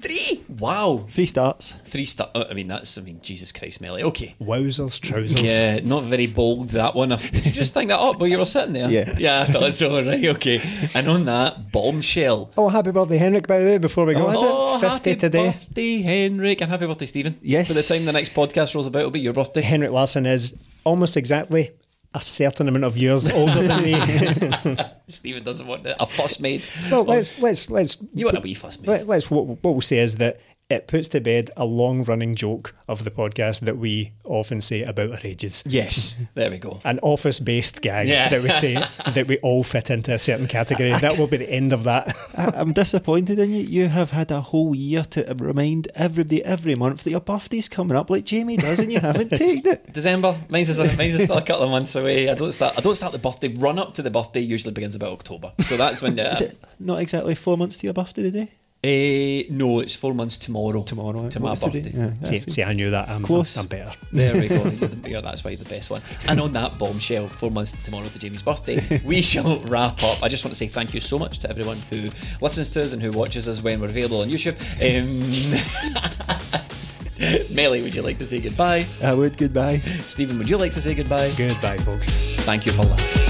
S1: Three. Wow.
S2: Three starts.
S1: Three star. Uh, I mean, that's. I mean, Jesus Christ, Melly. Okay.
S3: Wowzers, trousers.
S1: Yeah, not very bold that one. Did you just think that up while you were sitting there?
S2: Yeah.
S1: Yeah, I thought so. Right, okay. And on that bombshell.
S3: Oh, happy birthday, Henrik, by the way, before we go.
S1: Oh,
S3: Is it 50
S1: happy
S3: today?
S1: birthday, Henrik, and happy birthday, Stephen.
S2: Yes.
S1: By the time the next podcast rolls about, it'll be your birthday.
S3: Henrik Larsson is almost exactly a certain amount of years older than me.
S1: Stephen doesn't want a fuss made.
S3: well, let's let's let's
S1: You want a wee fuss made.
S3: let, let's what, what we'll say is that it puts to bed a long running joke of the podcast that we often say about our ages.
S1: Yes. There we go.
S3: An office based gag
S1: Yeah.
S3: that we say that we all fit into a certain category. That will be the end of that.
S2: I, I'm disappointed in you. You have had a whole year to remind everybody every month that your birthday's coming up like Jamie does and you haven't taken it.
S1: December. Mine's is, mine's is still a couple of months away. I don't start. I don't start the birthday run up to the birthday. Usually begins about October. So that's when. Uh,
S2: Is it not exactly four months to your birthday today?
S1: Eh, no, it's four months tomorrow.
S2: Tomorrow.
S1: to my
S2: What's the day?
S1: birthday.
S2: Yeah,
S3: See, see, I knew that. I'm,
S2: Close.
S3: I'm, I'm better.
S1: There we go. You're the- you're- that's why you're the best one. And on that bombshell, four months tomorrow to Jamie's birthday, we shall wrap up. I just want to say thank you so much to everyone who listens to us and who watches us when we're available on YouTube. Um, Melly, would you like to say goodbye?
S2: I would. Goodbye.
S1: Stephen, would you like to say goodbye?
S3: Goodbye, folks.
S1: Thank you for listening.